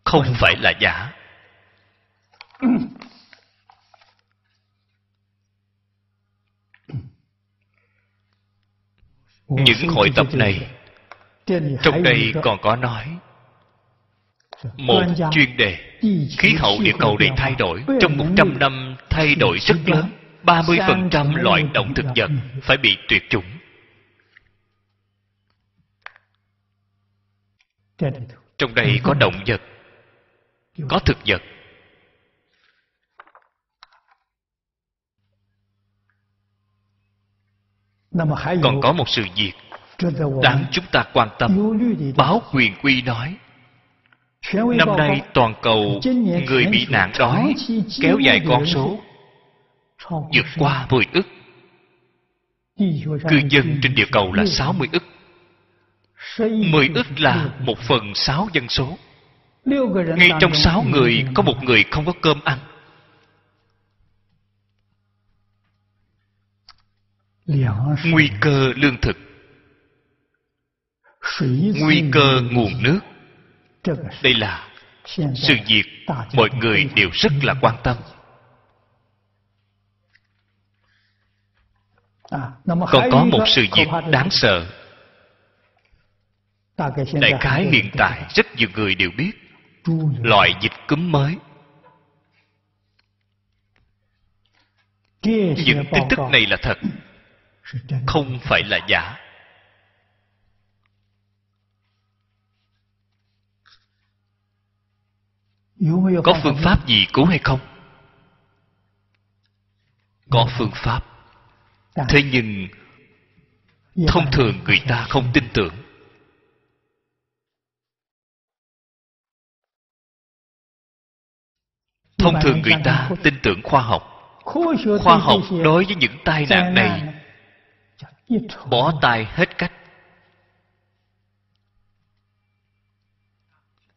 [SPEAKER 2] Không phải là giả. những hội tập này trong đây còn có nói. Một chuyên đề khí hậu địa cầu này thay đổi. Trong 100 năm thay đổi rất lớn 30% loại động thực vật phải bị tuyệt chủng. Trong đây có động vật có thực vật còn có một sự việc đáng chúng ta quan tâm. Báo quyền quy nói năm nay toàn cầu người bị nạn đói kéo dài con số vượt qua 10 ức. Cư dân trên địa cầu là 60 ức. 10 ức là một phần sáu dân số. Ngay trong sáu người có một người không có cơm ăn. nguy cơ lương thực. Nguy cơ nguồn nước. Đây là sự việc mọi người đều rất là quan tâm. Còn có một sự việc đáng sợ. Đại khái hiện tại rất nhiều người đều biết loại dịch cúm mới. Những tin tức này là thật không phải là giả. Có phương pháp gì cứu hay không? Có phương pháp. Thế nhưng, thông thường người ta không tin tưởng. Thông thường người ta tin tưởng khoa học. Khoa học đối với những tai nạn này bỏ tay hết cách.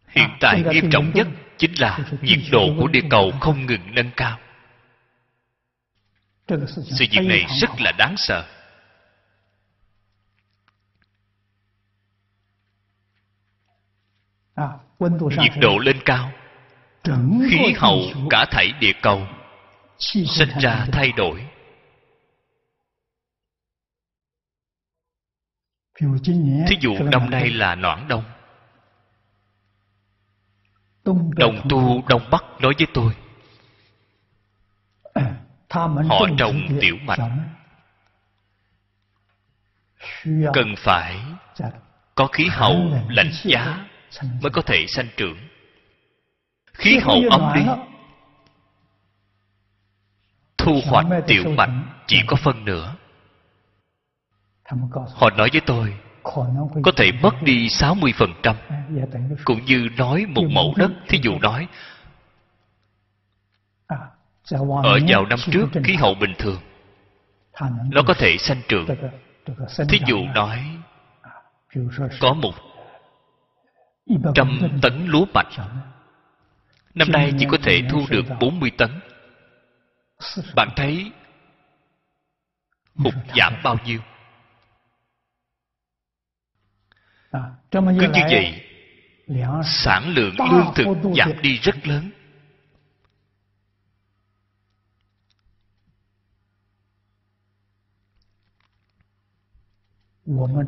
[SPEAKER 2] Hiện tại nghiêm trọng nhất chính là nhiệt độ của địa cầu không ngừng nâng cao. Sự việc này rất là đáng sợ. Nhiệt độ lên cao. Khí hậu cả thảy địa cầu sinh ra thay đổi. Thí dụ năm nay là noãn đông. Đồng tu Đông Bắc nói với tôi Họ trồng tiểu mạch. Cần phải có khí hậu lạnh giá Mới có thể sanh trưởng. Khí hậu ấm đi. Thu hoạch tiểu mạch chỉ có phân nửa. Họ nói với tôi Có thể mất đi 60% Cũng như nói một mẫu đất Thí dụ nói Ở vào năm trước khí hậu bình thường Nó có thể sanh trưởng Thí dụ nói Có một trăm tấn lúa mạch Năm nay chỉ có thể thu được
[SPEAKER 1] 40
[SPEAKER 2] tấn. Bạn thấy Hụt giảm bao nhiêu? Cứ như vậy, sản lượng lương thực giảm đi rất lớn.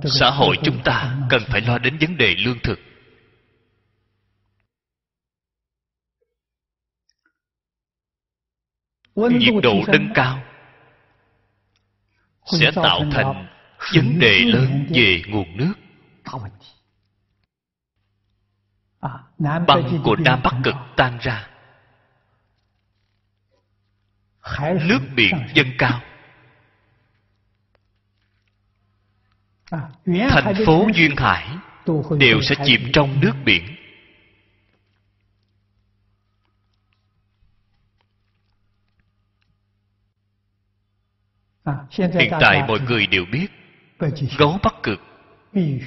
[SPEAKER 2] Xã hội chúng ta cần phải lo đến vấn đề lương thực. nhiệt độ nâng cao sẽ tạo thành vấn đề lớn về nguồn nước. Băng của Nam Bắc Cực tan ra. Nước biển dâng cao. Thành phố Duyên Hải Đều sẽ chìm trong nước biển.
[SPEAKER 1] Hiện tại
[SPEAKER 2] mọi người đều biết Gấu Bắc Cực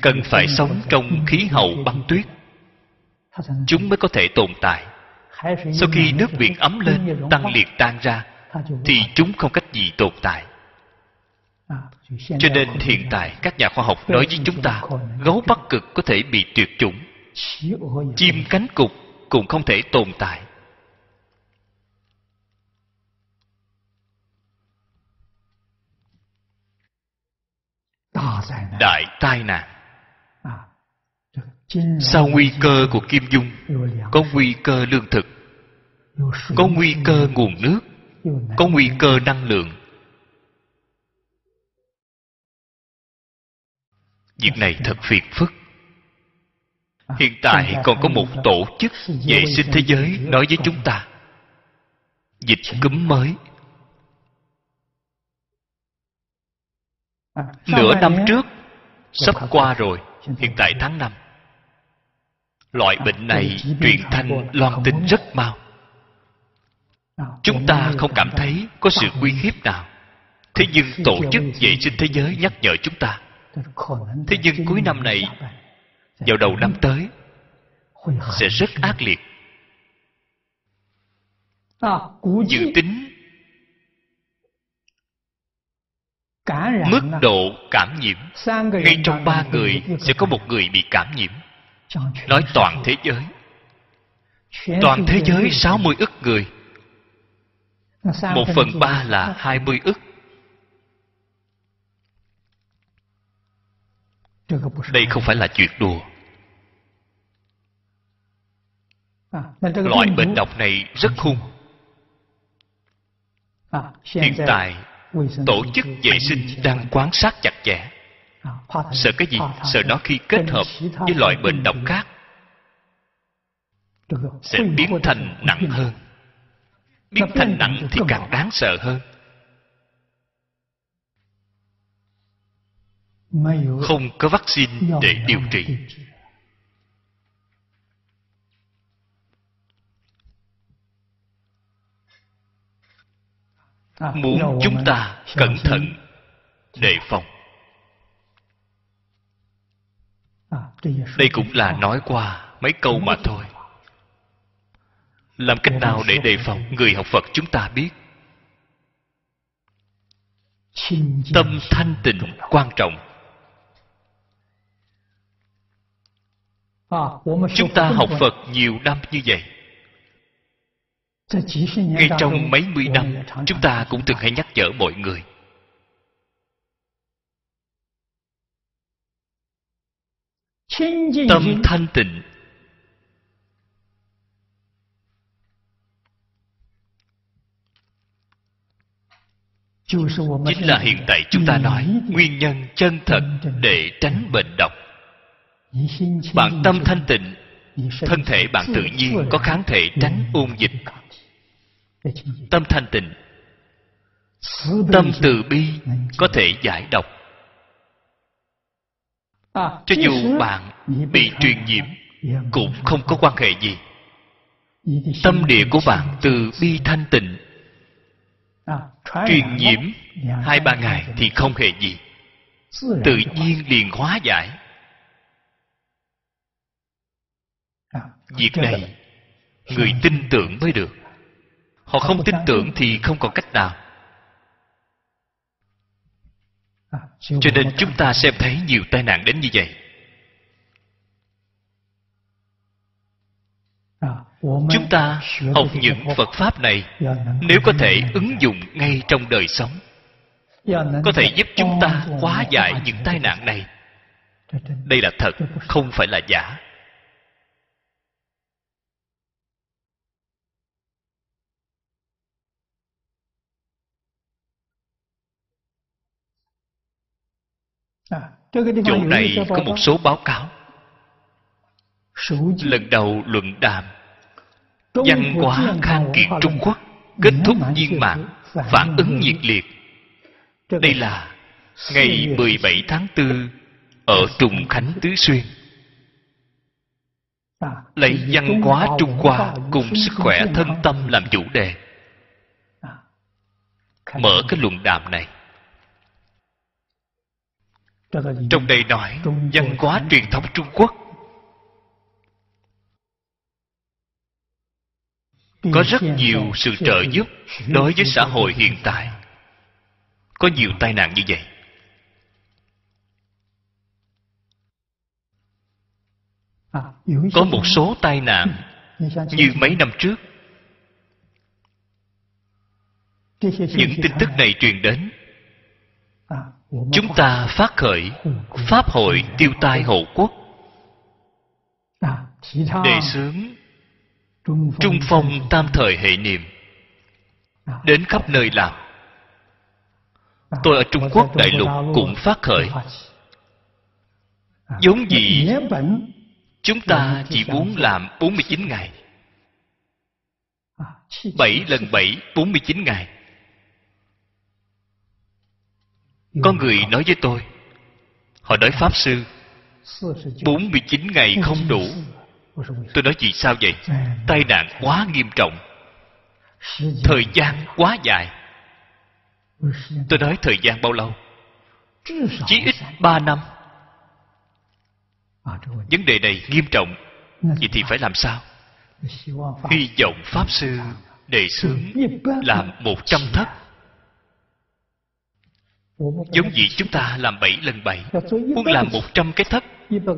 [SPEAKER 2] cần phải sống trong khí hậu băng tuyết. Chúng mới có thể tồn tại. Sau khi nước biển ấm lên, tăng liệt tan ra, thì chúng không cách gì tồn tại. Cho nên hiện tại, các nhà khoa học nói với chúng ta, gấu bắc cực có thể bị tuyệt chủng. Chim cánh cục cũng không thể tồn tại.
[SPEAKER 1] đại
[SPEAKER 2] tai nạn. Sau nguy cơ của kim dung có nguy cơ lương thực có nguy cơ nguồn nước có nguy cơ năng lượng. Việc này thật phiền phức. Hiện tại còn có một tổ chức vệ sinh thế giới nói với chúng ta. dịch cúm mới. Nửa
[SPEAKER 1] sang
[SPEAKER 2] nămtrước sắp qua rồi hiện tại tháng năm. Loại bệnh này truyền thanh loan tin rất mau. Chúng ta không cảm thấy có sự uy hiếp nào. Thế nhưng tổ chức vệ sinh thế giới nhắc nhở chúng ta. Thế nhưng cuối năm này vào đầu năm tới sẽ rất ác liệt. Dự tính mức độ cảm nhiễm ngay trong ba người sẽ có một người bị cảm nhiễm. Nói toàn thế giới. Toàn thế giới 60 ức người. Một phần ba là 20 ức. Đây không phải là chuyện đùa. Loại bệnh độc này rất hung hiện tại tổ chức vệ sinh đang quan sát chặt chẽ. Sợ cái gì? Sợ nó khi kết hợp với loại bệnh độc khác. Sẽ biến thành nặng hơn. Biến thành nặng thì càng đáng sợ hơn. Không có vaccine để điều trị. Muốn chúng ta cẩn thận đề phòng. Đây cũng là nói qua mấy câu mà thôi. làm cách nào để đề phòng người học phật chúng ta biết? Tâm thanh tịnh quan trọng. Chúng ta học phật nhiều năm như vậy ngay trong mấy mươi năm chúng ta cũng từng hay nhắc nhở mọi người. Tâm thanh tịnh. Chính là hiện tại chúng ta nói nguyên nhân chân thật để tránh bệnh độc. Bạn tâm thanh tịnh thân thể bạn tự nhiên có kháng thể tránh ôn dịch. Tâm thanh tịnh. Tâm từ bi có thể giải độc. Cho dù bạn bị truyền nhiễm, cũng không có quan hệ gì. Tâm địa của bạn từ bi thanh tịnh. Truyền nhiễm hai ba ngày thì không hề gì. Tự nhiên liền hóa giải. Việc này người tin tưởng mới được. Họ không tin tưởng thì không còn cách nào. Cho nên chúng ta xem thấy nhiều tai nạn đến như vậy. Chúng ta học những phật pháp này nếu có thể ứng dụng ngay trong đời sống có thể giúp chúng ta hóa giải những tai nạn này. Đây là thật không phải là giả chỗ này có một số báo cáo. Lần đầu luận đàm. Văn hóa khang kiệt trung quốc kết thúc viên mạng phản ứng nhiệt liệt. Đây là ngày 17 tháng 4 ở Trùng Khánh Tứ Xuyên. Lấy văn hóa Trung Hoa cùng sức khỏe thân tâm làm chủ đề. Mở cái luận đàm này trong đây nói, văn hóa truyền thống trung quốc. Có rất nhiều sự trợ giúp đối với xã hội hiện tại. Có nhiều tai nạn như vậy. Có một số tai nạn như mấy năm trước. Những tin tức này truyền đến chúng ta phát khởi pháp hội tiêu tai hộ quốc. Đề xướng trung phong tam thời hệ niệm. Đến khắp nơi làm. Tôi ở trung quốc đại lục cũng phát khởi. Giống gì chúng ta chỉ muốn làm 49 ngày. 7 lần 7 49 ngày. Có người nói với tôi, Họ nói Pháp Sư
[SPEAKER 1] 49
[SPEAKER 2] ngày không đủ. Tôi nói vì sao vậy? Tai nạn quá nghiêm trọng. Thời gian quá dài. Tôi nói thời gian bao lâu? Chỉ ít 3 năm. Vấn đề này nghiêm trọng. Vậy thì phải làm sao? Hy vọng Pháp Sư đề xướng Làm 100 thất. Giống gì chúng ta làm bảy lần
[SPEAKER 1] bảy,
[SPEAKER 2] Muốn làm
[SPEAKER 1] một
[SPEAKER 2] trăm cái thất.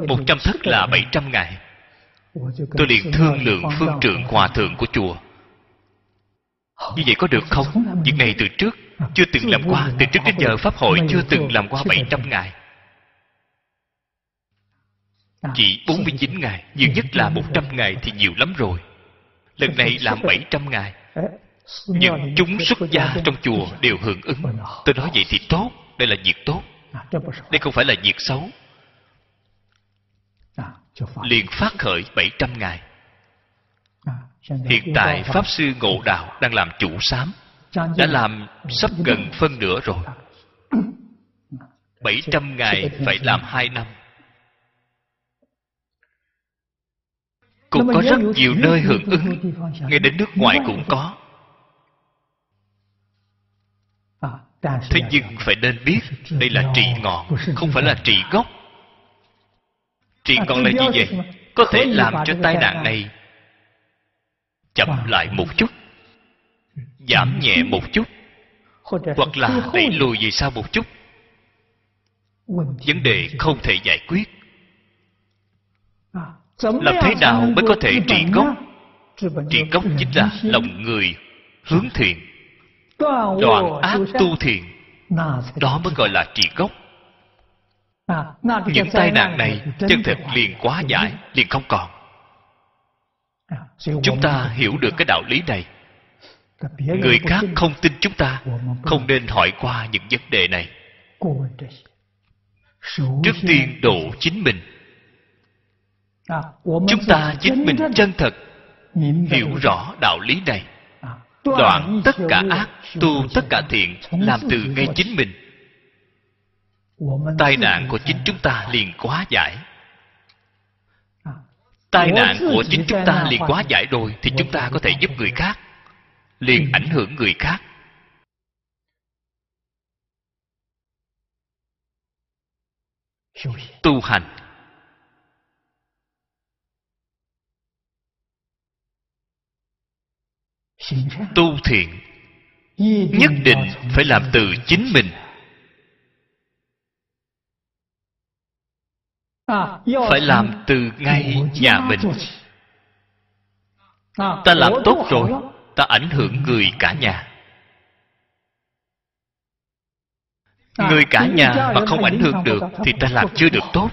[SPEAKER 1] Một
[SPEAKER 2] trăm thất là
[SPEAKER 1] bảy trăm ngày
[SPEAKER 2] Tôi liền thương lượng phương trượng hòa thượng của chùa. Như vậy có được không? Việc này từ trước, Chưa từng làm qua. Từ trước đến giờ Pháp hội chưa từng làm qua bảy trăm
[SPEAKER 1] ngày
[SPEAKER 2] Chỉ 49 ngày Nhiều nhất là 100 ngày thì nhiều lắm rồi. Lần này làm 700 ngày
[SPEAKER 1] những
[SPEAKER 2] chúng xuất gia trong chùa đều hưởng ứng. Tôi nói vậy thì tốt đây là việc tốt. Đây không phải là việc xấu. Liền phát khởi 700 ngày hiện tại pháp sư ngộ đạo đang làm chủ sám đã làm sắp gần phân nửa rồi. 700 ngày phải làm 2 năm. Cũng có rất nhiều nơi hưởng ứng. Ngay đến nước ngoài cũng có. Thế nhưng phải nên biết Đây là trị ngọn, Không phải là trị gốc. Trị ngọn là gì vậy, Có thể làm cho tai nạn này Chậm lại một chút, Giảm nhẹ một chút, Hoặc là đẩy lùi về sau một chút. Vấn đề không thể giải quyết. Làm thế nào mới có thể trị gốc? Trị gốc chính là lòng người hướng thiện đoạn ác tu thiện. Đó mới gọi là trị gốc. Những tai nạn này. chân thật liền quá giải liền không còn. Chúng ta hiểu được cái đạo lý này. Người khác không tin chúng ta không nên hỏi qua những vấn đề này. Trước tiên độ chính mình. Chúng ta chính mình chân thật hiểu rõ đạo lý này đoạn tất cả ác tu tất cả thiện làm từ ngay chính mình. tai nạn của chính chúng ta liền quá giải. Tai nạn của chính chúng ta liền quá giải rồi thì chúng ta có thể giúp người khác liền ảnh hưởng người khác. Tu hành tu thiện, nhất định phải làm từ chính mình. Phải làm từ ngay nhà mình. Ta làm tốt rồi, ta ảnh hưởng người cả nhà. Người cả nhà mà không ảnh hưởng được thì ta làm chưa được tốt.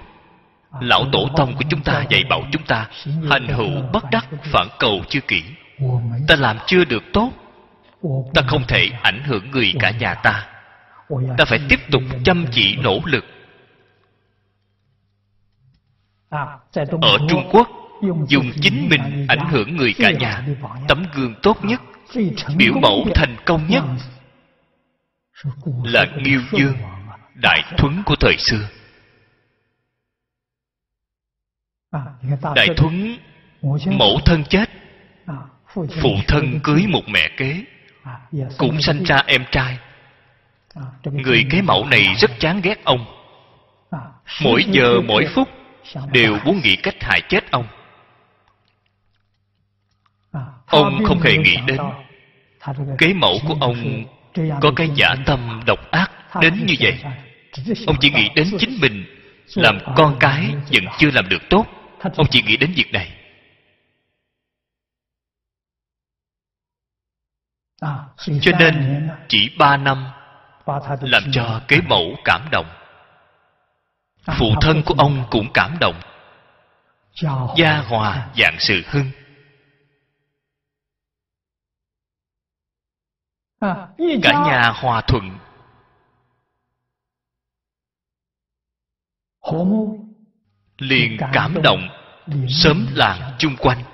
[SPEAKER 2] Lão tổ tông của chúng ta dạy bảo chúng ta hành hữu bất đắc phản cầu chưa kỹ ta làm chưa được tốt. Ta không thể ảnh hưởng người cả nhà ta. Ta phải tiếp tục chăm chỉ nỗ lực. Ở trung quốc dùng chính mình ảnh hưởng người cả nhà. Tấm gương tốt nhất. Biểu mẫu thành công nhất. là nghiêu dương đại thuấn của thời xưa. Đại thuấn mẫu thân chết phụ thân cưới một mẹ kế, cũng sanh ra em trai. Người kế mẫu này rất chán ghét ông. Mỗi giờ, mỗi phút đều muốn nghĩ cách hại chết ông. Ông không hề nghĩ đến kế mẫu của ông có cái giả tâm độc ác đến như vậy. Ông chỉ nghĩ đến chính mình, làm con cái vẫn chưa làm được tốt. Ông chỉ nghĩ đến việc này. Cho nên chỉ ba năm Làm cho kế mẫu cảm động. Phụ thân của ông cũng cảm động. Gia hòa dạng sự hưng. Cả nhà hòa thuận. Liền cảm động. Sớm làng chung quanh.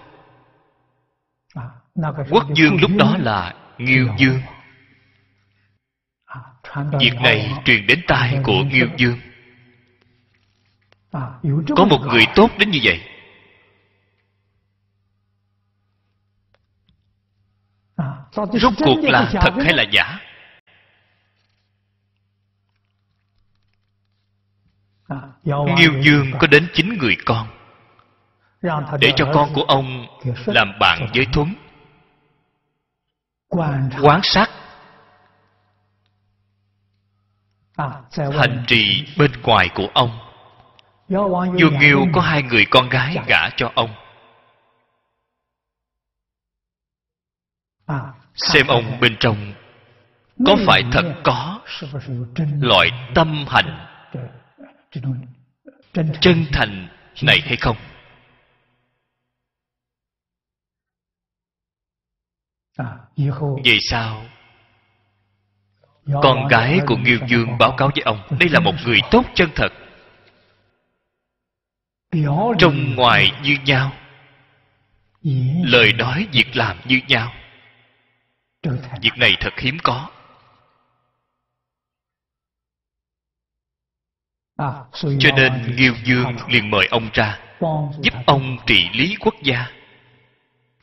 [SPEAKER 2] Quốc dương lúc đó là Nghiêu Dương. Việc này truyền đến tai của Nghiêu Dương. Có một người tốt đến như vậy. Rốt cuộc là thật hay là giả? Nghiêu Dương có đến chín người con. Để cho con của ông làm bạn với Thuấn quán sát. Hành trì bên ngoài của ông. Vua nghiêu có hai người con gái gả cho ông. Xem ông bên trong có phải thật có loại tâm hành chân thành này hay không vì sao? Con gái của nghiêu dương báo cáo với ông, đây là một người tốt chân thật. Trong ngoài như nhau. Lời nói việc làm như nhau. Việc này thật hiếm có. Cho nên nghiêu dương liền mời ông ra, giúp ông trị lý quốc gia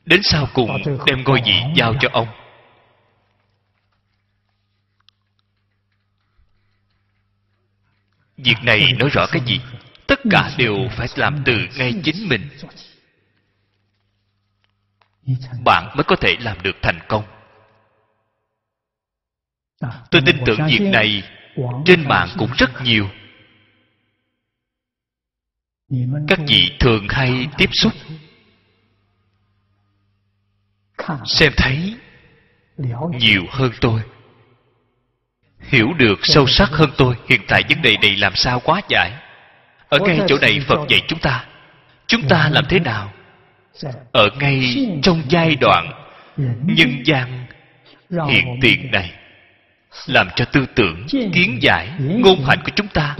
[SPEAKER 2] đến sau cùng đem ngôi vị giao cho ông. Việc này nói rõ cái gì? tất cả đều phải làm từ ngay chính mình. bạn mới có thể làm được thành công. Tôi tin tưởng việc này trên mạng cũng rất nhiều. Các vị thường hay tiếp xúc xem thấy nhiều hơn tôi. Hiểu được sâu sắc hơn tôi hiện tại vấn đề này làm sao quá giải? Ở ngay chỗ này phật dạy chúng ta. Chúng ta làm thế nào? ở ngay trong giai đoạn nhân gian hiện tiền này làm cho tư tưởng kiến giải ngôn hạnh của chúng ta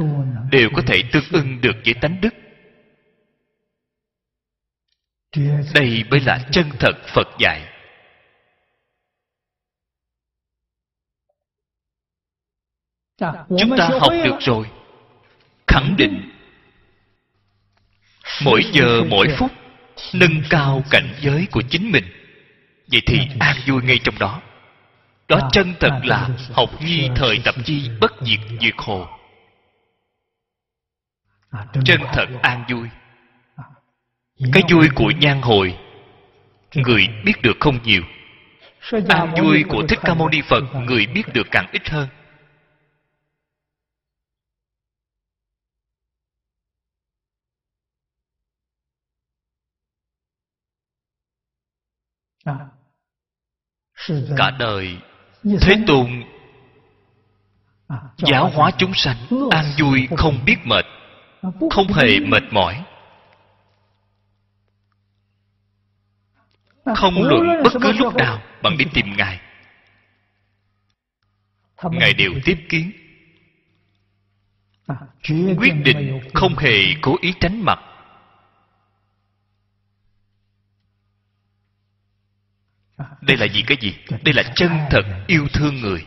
[SPEAKER 2] đều có thể tương ưng được với tánh đức. Đây mới là chân thật phật dạy chúng ta học được rồi. Khẳng định. Mỗi giờ mỗi phút nâng cao cảnh giới của chính mình. Vậy thì an vui ngay trong đó. Đó chân thật là học nhi thời tập chi bất diệt diệt hồ. Chân thật an vui. Cái vui của nhan hồi người biết được không nhiều? An vui của thích ca mâu ni phật người biết được càng ít hơn cả đời thế tôn giáo hóa chúng sanh an vui không biết mệt, không hề mệt mỏi. Không luận bất cứ lúc nào bạn đi tìm ngài. Ngài đều tiếp kiến. Quyết định không hề cố ý tránh mặt. Đây là gì cái gì? Đây là chân thật yêu thương người.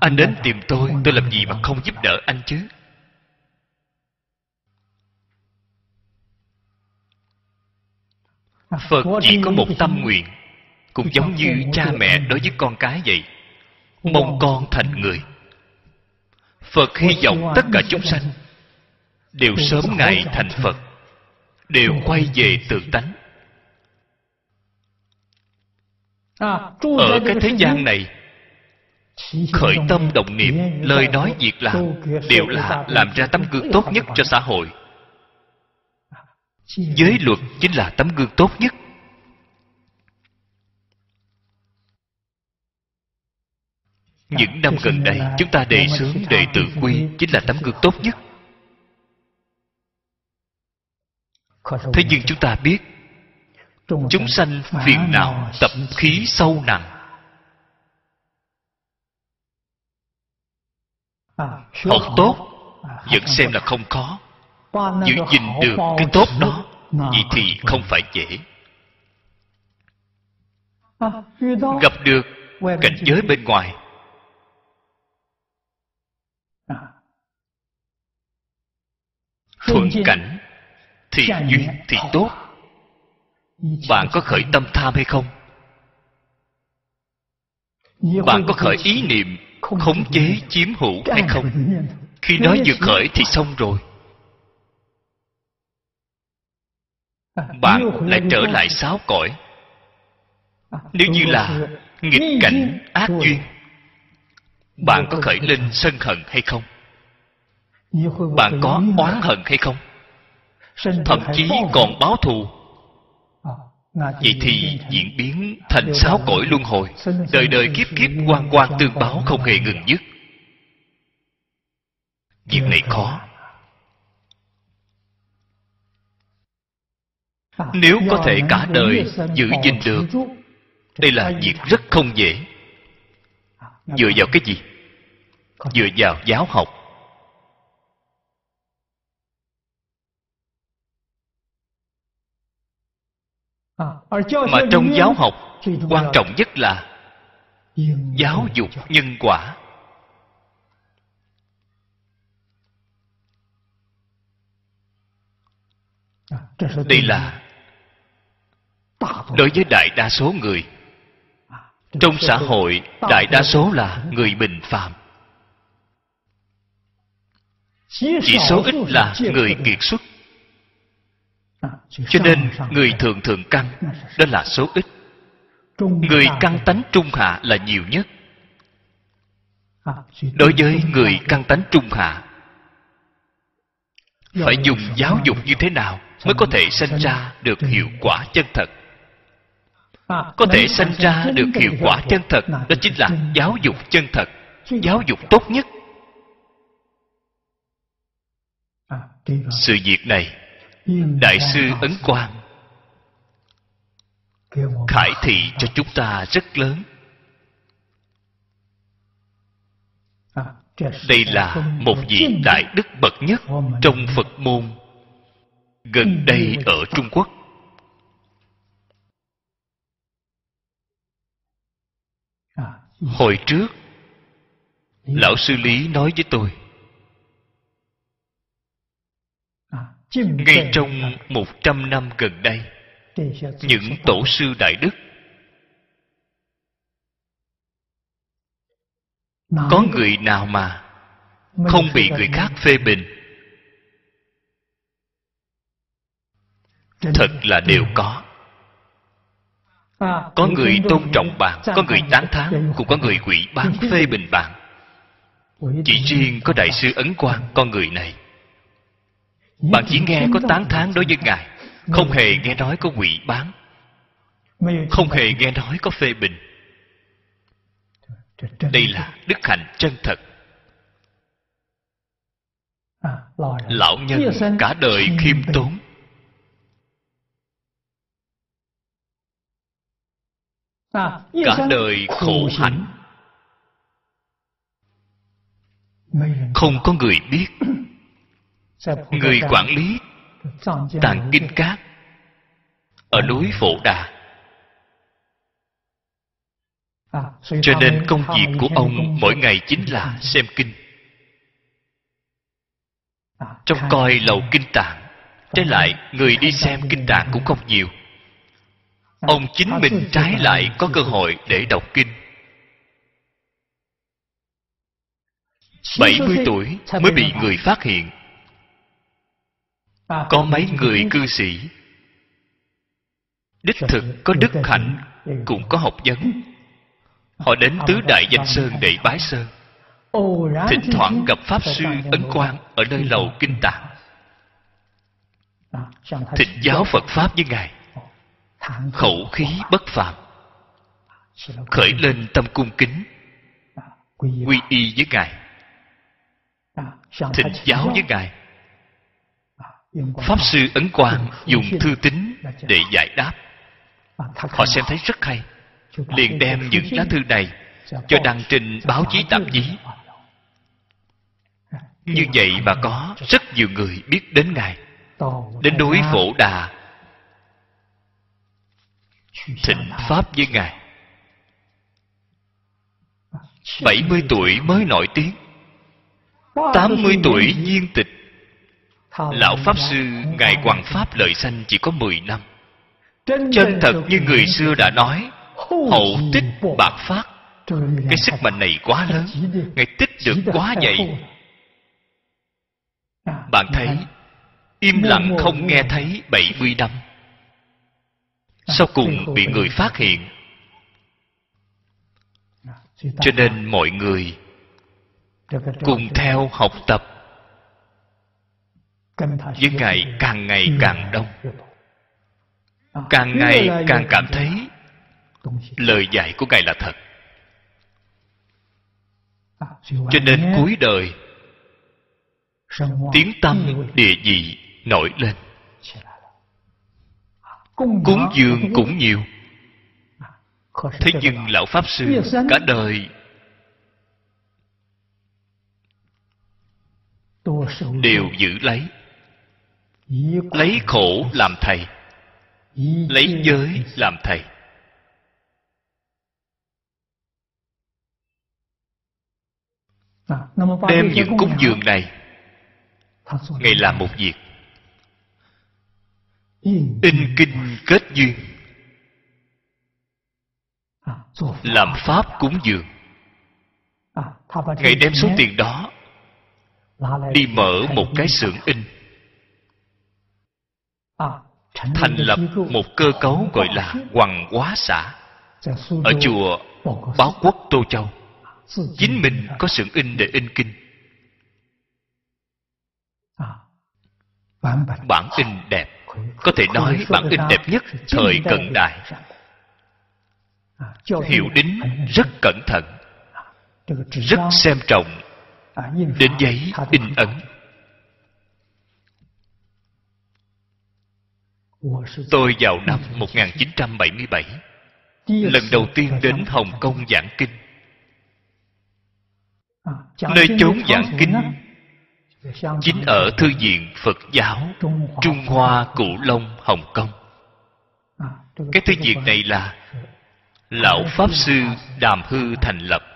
[SPEAKER 2] Anh đến tìm tôi tôi làm gì mà không giúp đỡ anh chứ? Phật chỉ có một tâm nguyện, cũng giống như cha mẹ đối với con cái vậy, mong con thành người. Phật hy vọng tất cả chúng sanh đều sớm ngày thành phật, đều quay về tự tánh. Ở cái thế gian này khởi tâm động niệm lời nói việc làm đều là làm ra tấm gương tốt nhất cho xã hội. Giới luật chính là tấm gương tốt nhất. Những năm gần đây chúng ta đề xướng đệ tử quy chính là tấm gương tốt nhất. Thế nhưng chúng ta biết chúng sanh phiền não tập khí sâu nặng. Học tốt vẫn xem là không khó giữ gìn được cái tốt đó vậy thì không phải dễ. Gặp được cảnh giới bên ngoài. Thuận cảnh thì duyên thì tốt bạn có khởi tâm tham hay không? Bạn có khởi ý niệm khống chế, chiếm hữu hay không? Khi nói vừa khởi thì xong rồi. Bạn lại trở lại sáo cõi. Nếu như là nghịch cảnh, ác duyên, bạn có khởi lên sân hận hay không? Bạn có oán hận hay không? Thậm chí còn báo thù vậy thì diễn biến thành sáu cõi luân hồi đời đời kiếp kiếp quan quan tương báo không hề ngừng dứt việc này khó. Nếu có thể cả đời giữ gìn được đây là việc rất không dễ. Dựa vào cái gì? dựa vào giáo học mà trong giáo học quan trọng nhất là giáo dục nhân quả. Đây là đối với đại đa số người. Trong xã hội đại đa số là người bình phạm chỉ số ít là người kiệt xuất cho nên người thường thường căn đó là số ít. Người căn tánh trung hạ là nhiều nhất. Đối với người căn tánh trung hạ, phải dùng giáo dục như thế nào mới có thể sanh ra được hiệu quả chân thật? Có thể sanh ra được hiệu quả chân thật, đó chính là giáo dục chân thật, giáo dục tốt nhất. Sự việc này đại sư ấn quang, khải thị cho chúng ta rất lớn. Đây là một vị đại đức bậc nhất trong phật môn gần đây ở trung quốc. Hồi trước, lão sư lý nói với tôi ngay trong một trăm năm gần đây những tổ sư đại đức có người nào mà không bị người khác phê bình? Thật là đều có. Có người tôn trọng bạn có người tán thán cũng có người quỷ bán phê bình bạn. Chỉ riêng có đại sư ấn quang con người này bạn chỉ nghe có tán thán đối với ngài. Không hề nghe nói có quỷ bán. Không hề nghe nói có phê bình. Đây là đức hạnh chân thật. Lão nhân cả đời khiêm tốn. Cả đời khổ hạnh. Không có người biết người quản lý tàng kinh cát ở núi phổ đà. Cho nên công việc của ông mỗi ngày chính là xem kinh. Trong coi lầu kinh tạng trái lại người đi xem kinh tạng cũng không nhiều. Ông chính mình trái lại có cơ hội để đọc kinh. 70 tuổi mới bị người phát hiện có mấy người cư sĩ? Đích thực có đức hạnh cũng có học vấn. Họ đến tứ đại danh sơn để bái sơn thỉnh thoảng gặp pháp sư ấn quang ở nơi lầu kinh tạng. Thịnh giáo phật pháp với ngài. Khẩu khí bất phạm khởi lên tâm cung kính. Quy y với ngài. Thịnh giáo với ngài pháp sư ấn quang dùng thư tín để giải đáp. Họ xem thấy rất hay. Liền đem những lá thư này cho đăng trên báo chí tạp chí. Như vậy mà có rất nhiều người biết đến ngài. Đến đối phổ đà, thịnh pháp với ngài. 70 tuổi mới nổi tiếng. 80 tuổi viên tịch. Lão Pháp Sư Ngài Hoàng Pháp lợi sanh chỉ có 10 năm. Chân thật như người xưa đã nói Hậu tích bạc phát. Cái sức mạnh này quá lớn Ngài tích được quá vậy Bạn thấy Im lặng không nghe thấy 70 năm. Sau cùng bị người phát hiện. Cho nên mọi người Cùng theo học tập với ngài càng ngày càng đông. Càng ngày càng cảm thấy lời dạy của ngài là thật. Cho nên cuối đời tiếng tâm địa vị nổi lên. Cúng dường cũng nhiều. Thế nhưng lão pháp sư cả đời đều giữ lấy lấy khổ làm thầy. Lấy giới làm thầy. Đem những cung dường này ngài làm một việc. In kinh kết duyên. Làm pháp cúng dường. Ngài đem số tiền đó đi mở một cái xưởng in thành lập một cơ cấu gọi là hoàng hóa xã ở chùa báo quốc tô châu. Chính mình có xưởng in để in kinh. Bản in đẹp. Có thể nói bản in đẹp nhất thời cận đại. Hiệu đính rất cẩn thận, rất xem trọng. Đến giấy in ấn. Tôi vào năm 1977 Lần đầu tiên đến Hồng Kông giảng kinh. Nơi chốn giảng kinh Chính ở Thư viện Phật giáo Trung Hoa Cụ Long, Hồng Kông. Cái thư viện này là Lão Pháp Sư Đàm Hư thành lập.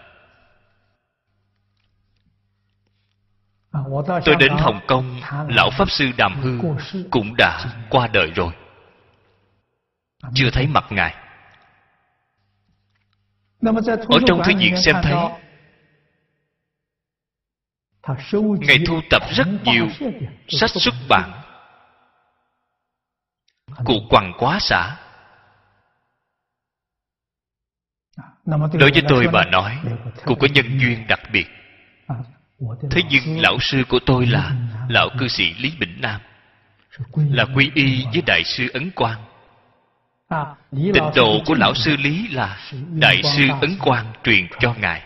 [SPEAKER 2] Tôi đến Hồng Kông Lão Pháp Sư Đàm Hư Cũng đã qua đời rồi. Chưa thấy mặt Ngài. Ở trong thư viện xem thấy Ngài thu tập rất nhiều Sách xuất bản. Cụ quằn quá xã. Đối với tôi mà nói Cụ có nhân duyên đặc biệt thế nhưng lão sư của tôi là lão cư sĩ lý bỉnh nam. Là quy y với đại sư ấn quang. Tịnh độ của lão sư lý là đại sư ấn quang truyền cho ngài.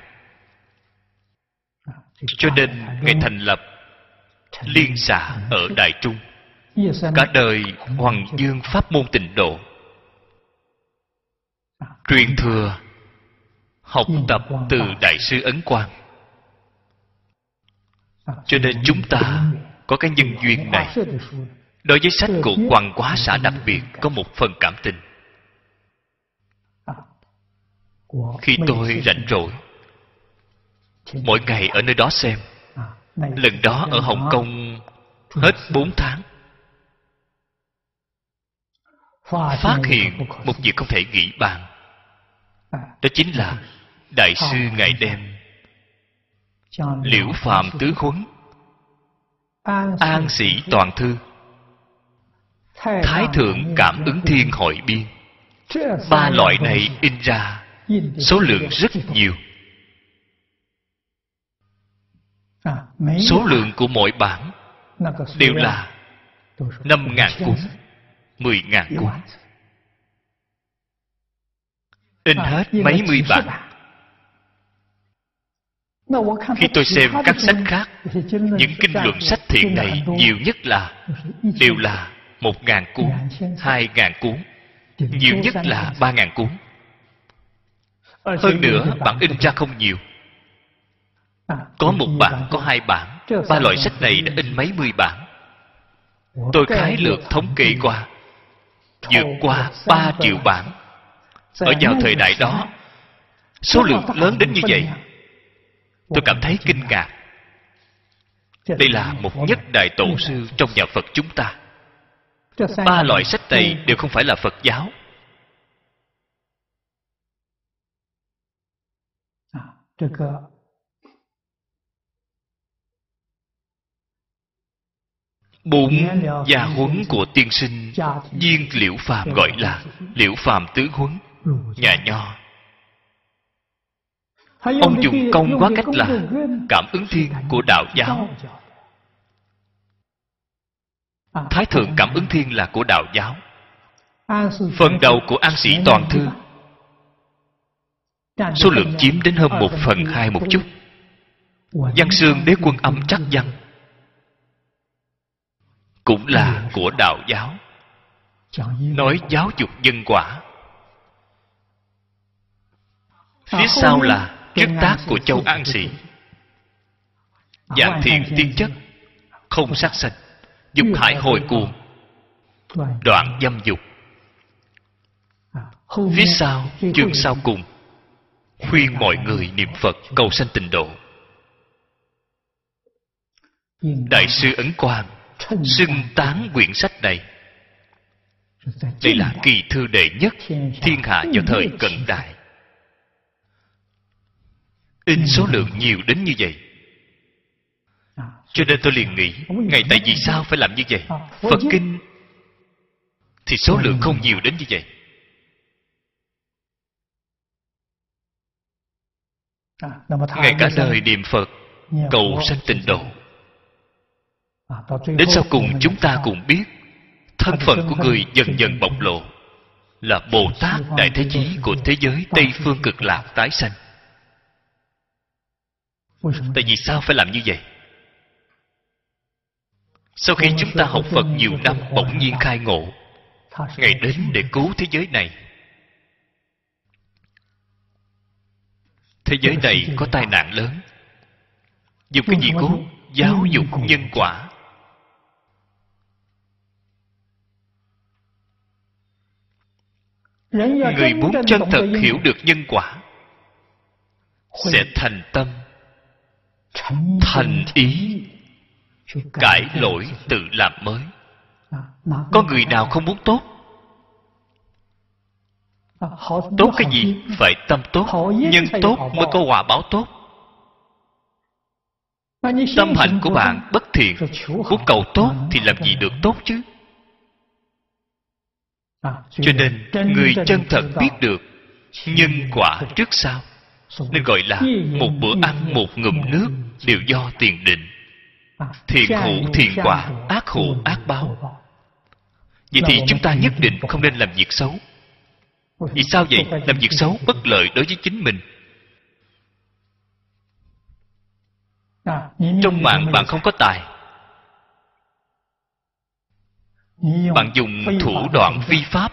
[SPEAKER 2] Cho nên ngài thành lập liên xã ở đại trung. Cả đời hoàng dương pháp môn tịnh độ. Truyền thừa học tập từ đại sư ấn quang cho nên chúng ta có cái nhân duyên này. Đối với sách của quan quá xã đặc biệt, có một phần cảm tình. Khi tôi rảnh rỗi mỗi ngày ở nơi đó xem. Lần đó ở hồng kông hết bốn tháng. Phát hiện một việc không thể nghĩ bàn. Đó chính là đại sư ngày đêm liễu phạm tứ huấn an sĩ toàn thư. Thái thượng cảm ứng thiên hội biên. ba loại này in ra số lượng rất nhiều. Số lượng của mỗi bản đều là năm ngàn cuốn mười ngàn cuốn. in hết mấy mươi bản khi tôi xem các sách khác những kinh luận sách thiện này nhiều nhất là đều là một ngàn cuốn hai ngàn cuốn nhiều nhất là ba ngàn cuốn. Hơn nữa bản in ra không nhiều. Có một bản có hai bản ba loại sách này đã in mấy mươi bản. Tôi khái lược thống kê qua vượt qua ba triệu bản. Ở vào thời đại đó số lượng lớn đến như vậy tôi cảm thấy kinh ngạc. Đây là một nhất đại tổ sư trong nhà phật chúng ta. Ba loại sách này đều không phải là phật giáo. Bốn gia huấn của tiên sinh viên liễu phàm gọi là liễu phàm tứ huấn, nhà nho ông dùng công quá cách là cảm ứng thiên của đạo giáo. thái thượng cảm ứng thiên là của đạo giáo. Phần đầu của an sĩ toàn thư. số lượng chiếm đến hơn một phần hai một chút. văn xương đế quân âm trắc văn cũng là của đạo giáo. Nói giáo dục nhân quả. Phía sau là trước tác của châu an sĩ dạng thiện tiên chất không sát sanh dục hải hồi cuồng. Đoạn dâm dục. Phía sau chương sau cùng khuyên mọi người niệm phật cầu sanh tịnh độ. Đại sư ấn quang xưng tán quyển sách này. Đây là kỳ thư đệ nhất thiên hạ vào thời cận đại in số lượng nhiều đến như vậy. Cho nên tôi liền nghĩ, ngày tại vì sao phải làm như vậy? Phật kinh thì số lượng không nhiều đến như vậy. Ngày cả đời niệm phật, cầu sanh tịnh độ. Đến sau cùng chúng ta cùng biết, thân phận của người dần dần bộc lộ là bồ tát đại thế chí của thế giới tây phương cực lạc tái sanh tại vì sao phải làm như vậy? Sau khi chúng ta học phật nhiều năm bỗng nhiên khai ngộ ngày đến để cứu thế giới này. Thế giới này có tai nạn lớn dùng cái gì cứu? giáo dục nhân quả. Người muốn chân thật hiểu được nhân quả sẽ thành tâm thành ý cải lỗi tự làm mới. Có người nào không muốn tốt? Tốt cái gì? Phải tâm tốt. Nhân tốt mới có quả báo tốt. Tâm hạnh của bạn bất thiện muốn cầu tốt thì làm gì được tốt chứ? Cho nên người chân thật biết được nhân quả trước sau nên gọi là một bữa ăn một ngụm nước đều do tiền định. Thiện hữu, thiện quả, ác hữu, ác báo. Vậy thì chúng ta nhất định không nên làm việc xấu. Vì sao vậy? Làm việc xấu bất lợi đối với chính mình. Trong mạng bạn không có tài. Bạn dùng thủ đoạn vi pháp,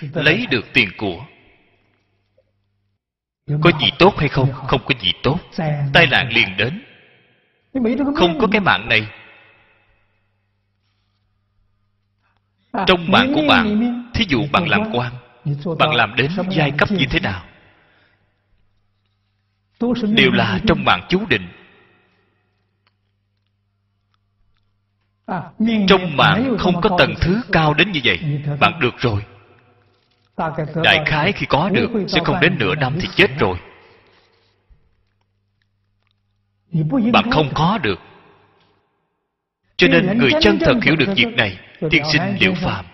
[SPEAKER 2] lấy được tiền của có gì tốt hay không? không có gì tốt. tai nạn liền đến. Không có cái mạng này. Trong mạng của bạn thí dụ bạn làm quan bạn làm đến giai cấp như thế nào? Đều là trong mạng chú định. Trong mạng không có tầng thứ cao đến như vậy bạn được rồi đại khái khi có được, sẽ không đến nửa năm thì chết rồi. Bạn không có được. Cho nên người chân thật hiểu được việc này, tiên sinh liễu phàm,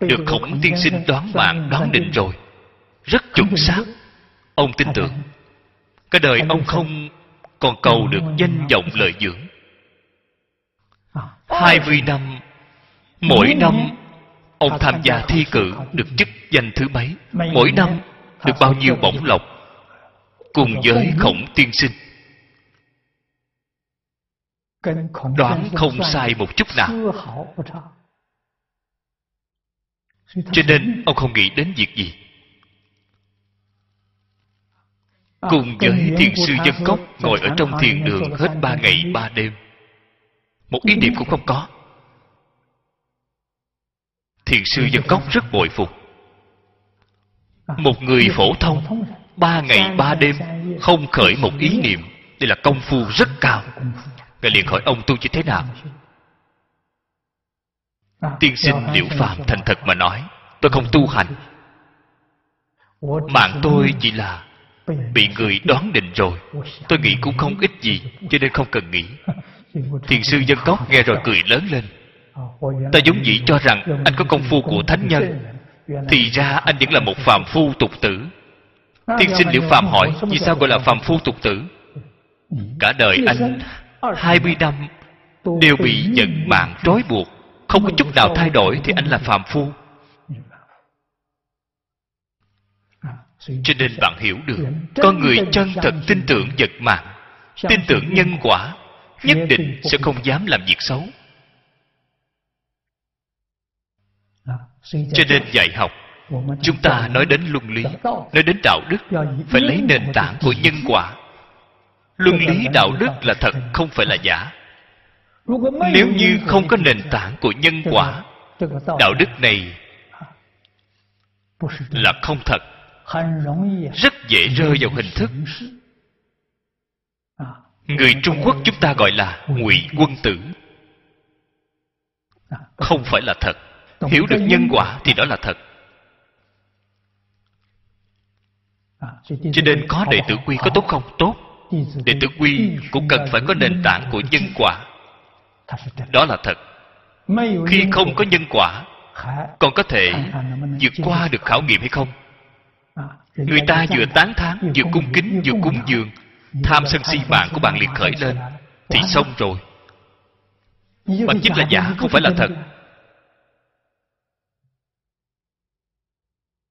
[SPEAKER 2] được khổng tiên sinh đoán mạng, đoán định rồi. Rất chuẩn xác. Ông tin tưởng. Cái đời ông không còn cầu được danh vọng lợi dưỡng. Hai mươi năm, mỗi năm ông tham gia thi cử được chức danh thứ mấy? Mỗi năm được bao nhiêu bổng lộc? Cùng với khổng tiên sinh. Đoán không sai một chút nào. Cho nên ông không nghĩ đến việc gì? Cùng với thiền sư dân cốc ngồi ở trong thiền đường hết ba ngày ba đêm, một ý niệm cũng không có thiền sư dân cốc rất bội phục. Một người phổ thông, ba ngày, ba đêm, không khởi một ý niệm, đây là công phu rất cao. Ngài liền hỏi ông tu như thế nào? Tiên sinh liễu phàm thành thật mà nói, tôi không tu hành. Mạng tôi chỉ là bị người đoán định rồi. Tôi nghĩ cũng không ít gì, cho nên không cần nghĩ. Thiền sư dân cốc nghe rồi cười lớn lên ta giống dĩ cho rằng anh có công phu của thánh nhân, thì ra anh vẫn là một phàm phu tục tử. Tiên sinh liễu phàm hỏi, vì sao gọi là phàm phu tục tử? Cả đời anh hai mươi năm đều bị nhận mạng trói buộc, không có chút nào thay đổi thì anh là phàm phu. Cho nên bạn hiểu được con người chân thật tin tưởng vật mạng tin tưởng nhân quả, nhất định sẽ không dám làm việc xấu. Cho nên dạy học chúng ta nói đến luân lý nói đến đạo đức phải lấy nền tảng của nhân quả. Luân lý đạo đức là thật không phải là giả. Nếu như không có nền tảng của nhân quả đạo đức này là không thật. Rất dễ rơi vào hình thức. Người trung quốc chúng ta gọi là ngụy quân tử. Không phải là thật hiểu được nhân. quả thì đó là thật. Cho nên có đệ tử quy có tốt không? Tốt. đệ tử quy cũng cần phải có nền tảng của nhân quả. đó là thật. Khi không có nhân quả còn có thể vượt qua được khảo nghiệm hay không? Người ta vừa tán thán vừa cung kính vừa cúng dường. Tham sân si mạng của bạn liền khởi lên thì xong rồi. Bạn chính là giả không phải là thật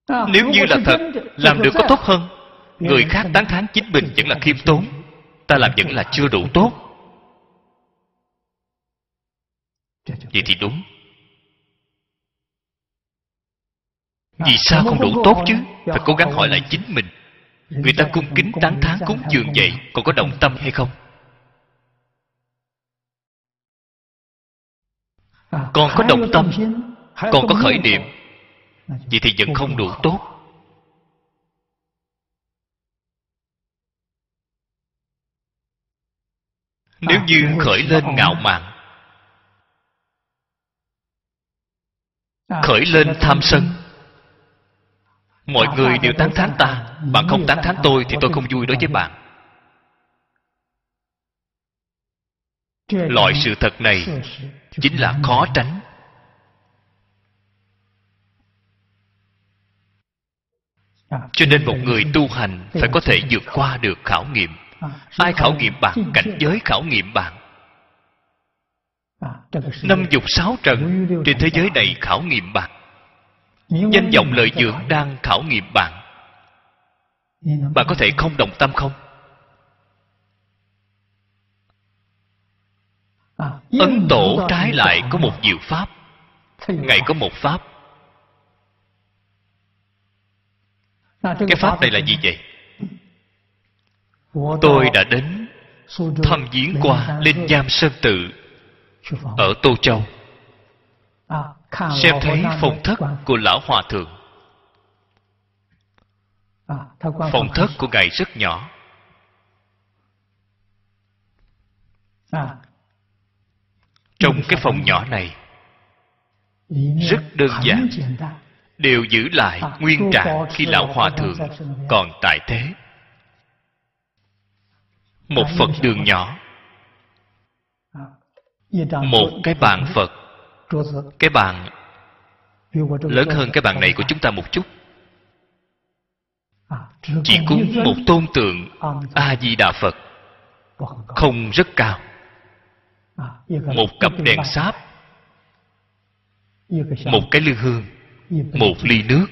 [SPEAKER 2] nếu như là thật làm được có tốt hơn. Người khác tán thán chính mình vẫn là khiêm tốn. Ta làm vẫn là chưa đủ tốt. Vậy thì đúng. Vì sao không đủ tốt chứ? phải cố gắng hỏi lại chính mình. người ta cung kính tán thán cúng dường vậy còn có động tâm hay không? Còn có động tâm còn có khởi niệm vậy thì vẫn không đủ tốt. Nếu như khởi lên ngạo mạn, khởi lên tham sân, mọi người đều tán thán ta. Bạn không tán thán tôi thì tôi không vui đối với bạn. Loại sự thật này chính là khó tránh. Cho nên một người tu hành phải có thể vượt qua được khảo nghiệm. Ai khảo nghiệm bạn cảnh giới khảo nghiệm bạn? Năm dục sáu trần trên thế giới này khảo nghiệm bạn. Danh vọng lợi dưỡng đang khảo nghiệm bạn. Bạn có thể không đồng tâm không? Ấn tổ trái lại có một diệu pháp. Ngài có một pháp. Cái pháp này là gì vậy? Tôi đã đến thăm viếng qua lên giam sơn tự ở tô châu. Xem thấy phòng thất của lão hòa thượng. Phòng thất của ngài rất nhỏ. Trong cái phòng nhỏ này rất đơn giản đều giữ lại nguyên trạng khi lão hòa thượng còn tại thế. Một phật đường nhỏ. Một cái bàn phật. Cái bàn lớn hơn cái bàn này của chúng ta một chút. Chỉ cúng một tôn tượng a di đà phật. Không rất cao. Một cặp đèn sáp. Một cái lư hương một ly nước.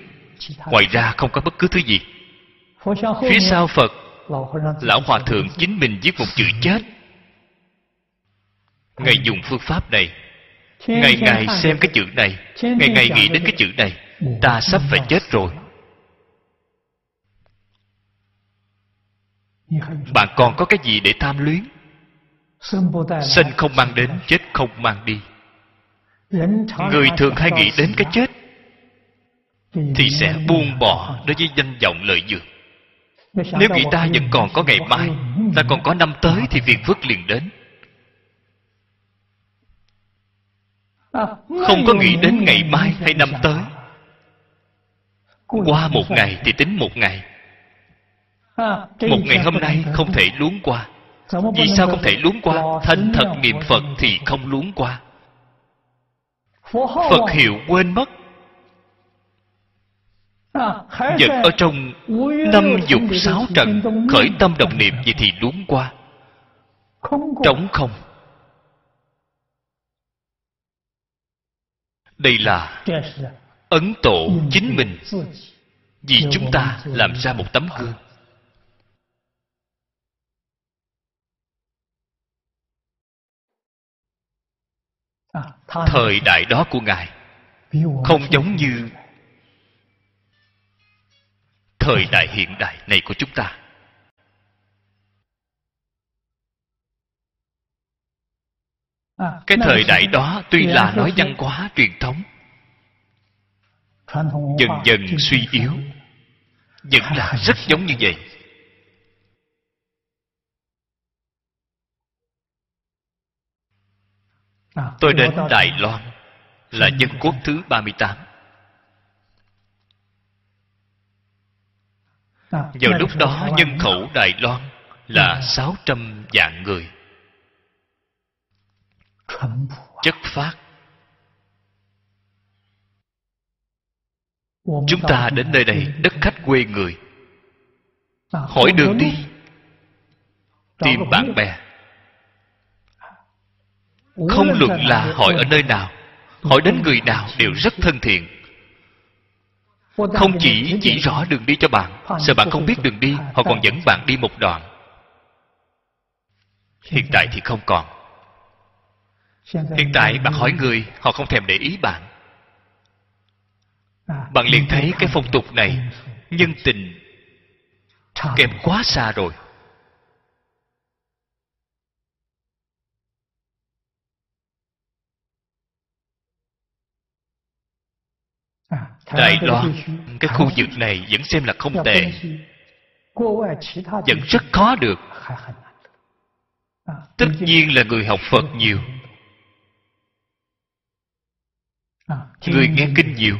[SPEAKER 2] Ngoài ra không có bất cứ thứ gì. Phía sau phật, lão hòa thượng chính mình viết một chữ chết. Ngài dùng phương pháp này. Ngày ngày xem cái chữ này. Ngày ngày nghĩ đến cái chữ này. Ta sắp phải chết rồi. Bạn còn có cái gì để tham luyến? Sinh không mang đến, chết không mang đi. Người thường hay nghĩ đến cái chết thì sẽ buông bỏ đối với danh vọng lợi dưỡng nếu nghĩ ta vẫn còn có ngày mai, ta còn có năm tới thì việc phước liền đến. Không có nghĩ đến ngày mai hay năm tới. Qua một ngày thì tính một ngày. Một ngày hôm nay không thể luống qua. Vì sao không thể luống qua? Thành thật niệm phật thì không luống qua. Phật hiệu quên mất vẫn ở trong năm dục sáu trần, khởi tâm đồng niệm vậy thì đúng qua. Trống không. Đây là ấn tổ chính mình, vì chúng ta làm ra một tấm gương. Thời đại đó của ngài không giống như thời đại hiện đại này của chúng ta. Cái thời đại đó tuy là nói văn hóa truyền thống dần dần suy yếu vẫn là rất giống như vậy. Tôi đến đài loan là dân quốc thứ 38 vào lúc đó nhân khẩu đài loan là 600 vạn người. Chất phát. Chúng ta đến nơi đây đất khách quê người. Hỏi đường đi. tìm bạn bè. Không luận là hỏi ở nơi nào. Hỏi đến người nào đều rất thân thiện không chỉ chỉ rõ đường đi cho bạn sợ bạn không biết đường đi họ còn dẫn bạn đi một đoạn. Hiện tại thì không còn. Hiện tại bạn hỏi người họ không thèm để ý bạn. Bạn liền thấy cái phong tục này nhân tình kém quá xa rồi đài loan cái khu vực này vẫn xem là không tệ. vẫn rất khó được. tất nhiên là người học phật nhiều. người nghe kinh nhiều.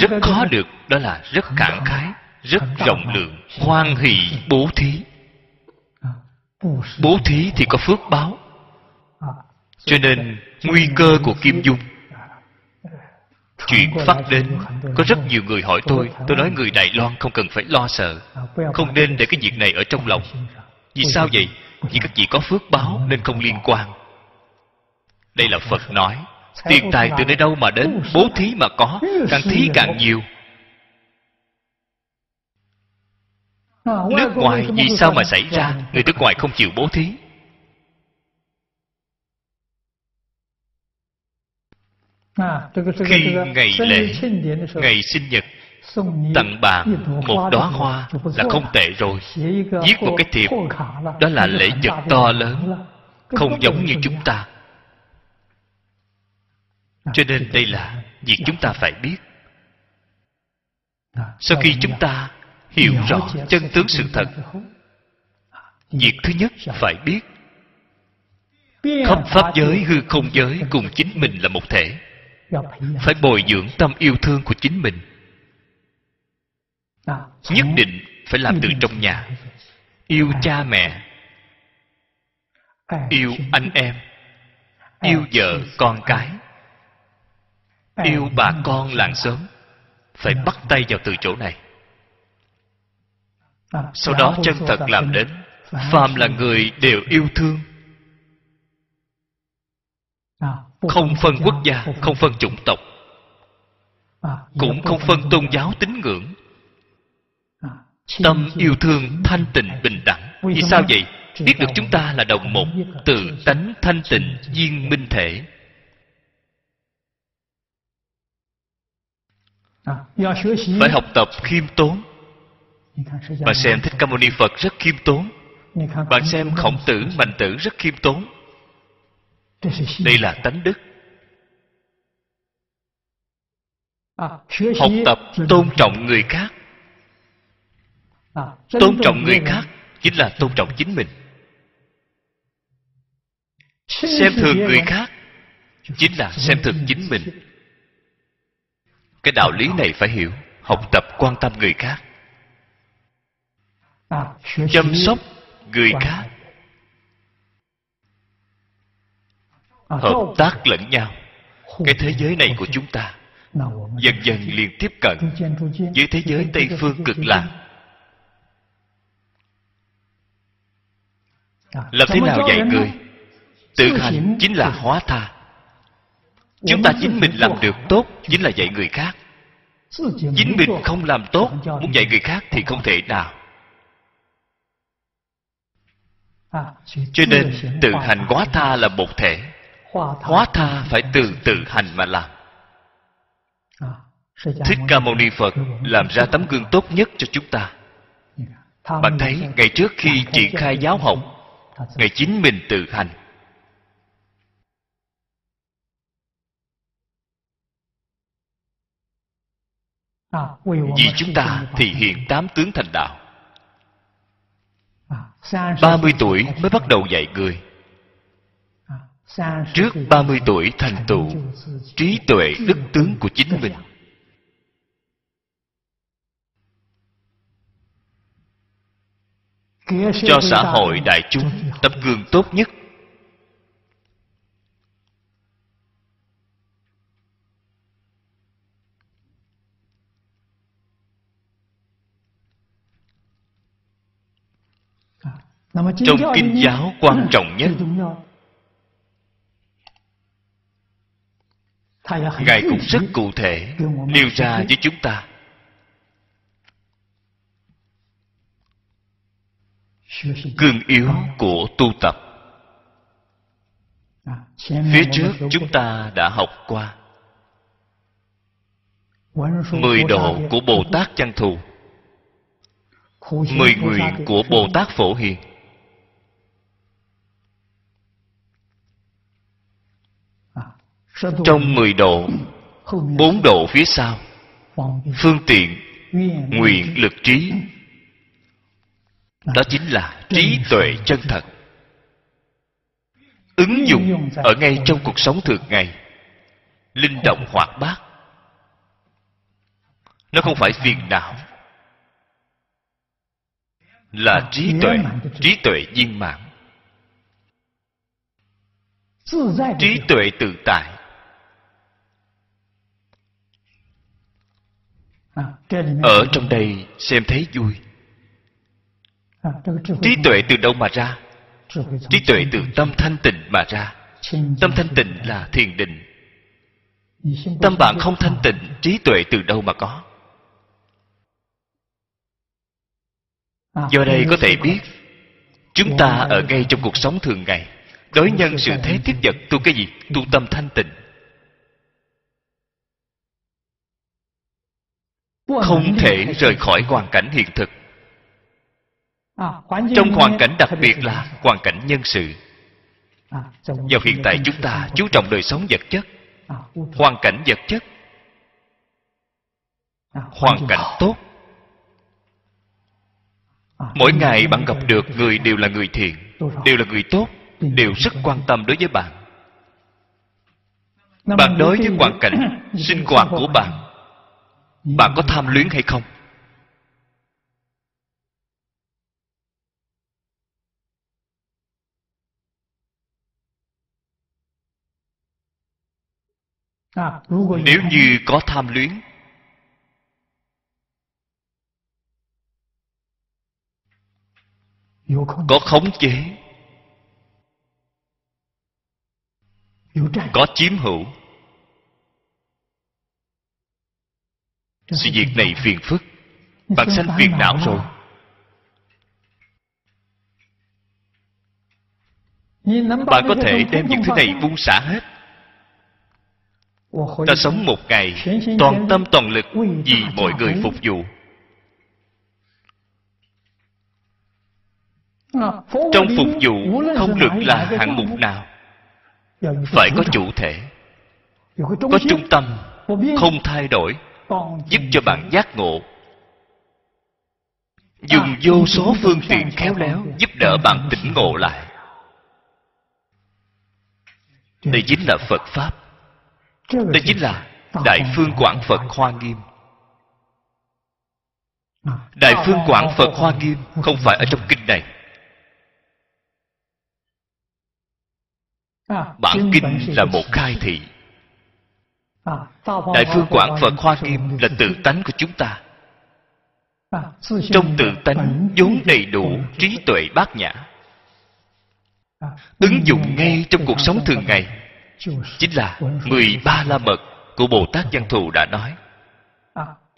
[SPEAKER 2] rất khó được. Đó là rất cản khái rất rộng lượng hoan hỷ bố thí. Bố thí. Thì có phước báo. Cho nên nguy cơ của kim dung chuyện phát đến có rất nhiều người hỏi tôi tôi nói người đài loan không cần phải lo sợ không nên để cái việc này ở trong lòng. Vì sao vậy? Vì các vị có phước báo nên không liên quan. Đây là phật nói tiền tài từ nơi đâu mà đến bố thí mà có càng thí càng nhiều. Nước ngoài vì sao mà xảy ra? người nước ngoài không chịu bố thí khi ngày lễ ngày sinh nhật tặng bạn một đóa hoa là không tệ rồi。viết một cái thiệp đó là lễ vật to lớn không giống như chúng ta cho nên đây là việc chúng ta phải biết。sau khi chúng ta hiểu rõ chân tướng sự thật việc thứ nhất phải biết。khắp pháp giới hư không giới cùng chính mình là một thể phải bồi dưỡng tâm yêu thương của chính mình. Nhất định phải làm từ trong nhà. yêu cha mẹ. Yêu anh em. yêu vợ con cái. yêu bà con làng xóm. Phải bắt tay vào từ chỗ này. Sau đó chân thật làm đến. phàm là người đều yêu thương không phân quốc gia không phân chủng tộc. Cũng không phân tôn giáo tín ngưỡng. Tâm yêu thương thanh tịnh bình đẳng. Vì sao vậy? biết được chúng ta là đồng một từ tánh thanh tịnh viên minh thể. Phải học tập khiêm tốn. Bạn xem thích ca mâu ni phật rất khiêm tốn. Bạn xem khổng tử mạnh tử rất khiêm tốn đây là tánh đức. Học tập tôn trọng người khác. Tôn trọng người khác chính là tôn trọng chính mình. Xem thường người khác chính là xem thường chính mình. Cái đạo lý này phải hiểu học tập quan tâm người khác. Chăm sóc người khác hợp tác lẫn nhau. Cái thế giới này của chúng ta dần dần liền tiếp cận với thế giới tây phương cực lạc. Làm thế nào dạy người? tự hành chính là hóa tha. Chúng ta chính mình làm được tốt chính là dạy người khác. Chính mình không làm tốt muốn dạy người khác thì không thể nào. Cho nên tự hành hóa tha là một thể hóa tha phải từ tự hành mà làm. Thích ca mâu ni phật làm ra tấm gương tốt nhất cho chúng ta. Bạn thấy ngày trước khi triển khai giáo học ngày chính mình tự hành. Vì chúng ta thì hiện tám tướng thành đạo. Ba mươi tuổi mới bắt đầu dạy người trước ba mươi tuổi thành tựu trí tuệ đức tướng của chính mình. cho xã hội đại chúng tấm gương tốt nhất. Trong kinh giáo quan trọng nhất ngài cũng rất cụ thể nêu ra với chúng ta. Cương yếu của tu tập. Phía trước chúng ta đã học qua. Mười độ của bồ tát văn thù. Mười nguyện của bồ tát phổ hiền trong mười độ, bốn độ phía sau, phương tiện, nguyện lực trí. Đó chính là trí tuệ chân thật. Ứng dụng ở ngay trong cuộc sống thường ngày. Linh động hoạt bát. Nó không phải phiền não. Là trí tuệ trí tuệ viên mãn. Trí tuệ tự tại. Ở trong đây xem thấy vui. Trí tuệ từ đâu mà ra? Trí tuệ từ tâm thanh tịnh mà ra. Tâm thanh tịnh là thiền định. Tâm bạn không thanh tịnh trí tuệ từ đâu mà có? Do đây có thể biết chúng ta ở ngay trong cuộc sống thường ngày đối nhân sự thế tiếp vật tu cái gì? Tu tâm thanh tịnh không thể rời khỏi hoàn cảnh hiện thực. Trong hoàn cảnh đặc biệt là hoàn cảnh nhân sự. Vào hiện tại chúng ta chú trọng đời sống vật chất. Hoàn cảnh vật chất. Hoàn cảnh tốt. Mỗi ngày bạn gặp được người đều là người thiện đều là người tốt đều rất quan tâm đối với bạn. Bạn đối với hoàn cảnh sinh hoạt của bạn bạn có tham luyến hay không? Nếu như có tham luyến, có khống chế, có chiếm hữu sự việc này phiền phức. Bạn sanh phiền não rồi. Bạn có thể đem những thứ này buông xả hết. Ta sống một ngày toàn tâm toàn lực vì mọi người phục vụ. Trong phục vụ không được là hạng mục nào. Phải có chủ thể có trung tâm không thay đổi giúp cho bạn giác ngộ. Dùng vô số phương tiện khéo léo giúp đỡ bạn tỉnh ngộ lại. Đây chính là phật pháp. Đây chính là đại phương quảng phật hoa nghiêm. Đại phương quảng phật hoa nghiêm không phải ở trong kinh này. Bản kinh là một khai thị đại phương quảng phật hoa nghiêm là tự tánh của chúng ta. Trong tự tánh vốn đầy đủ trí tuệ bát nhã. Ứng dụng ngay trong cuộc sống thường ngày. chính là mười ba la mật của bồ tát văn thù đã nói.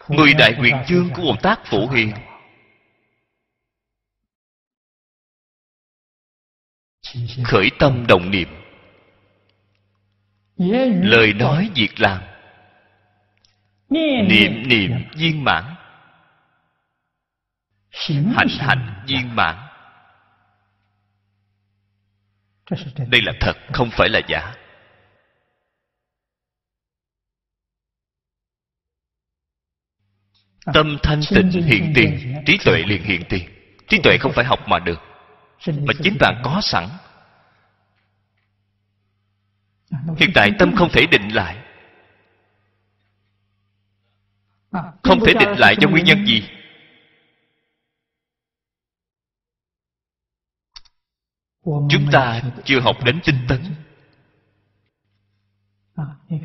[SPEAKER 2] Mười đại nguyện chương của bồ tát phổ hiền. khởi tâm đồng niệm lời nói việc làm. Niệm niệm viên mãn. Hành hành viên mãn. Đây là thật không phải là giả. Tâm thanh tịnh hiện tiền trí tuệ liền hiện tiền. trí tuệ không phải học mà được mà chính bạn có sẵn hiện tại tâm không thể định lại. Không thể định lại do nguyên nhân gì? Chúng ta chưa học đến tinh tấn.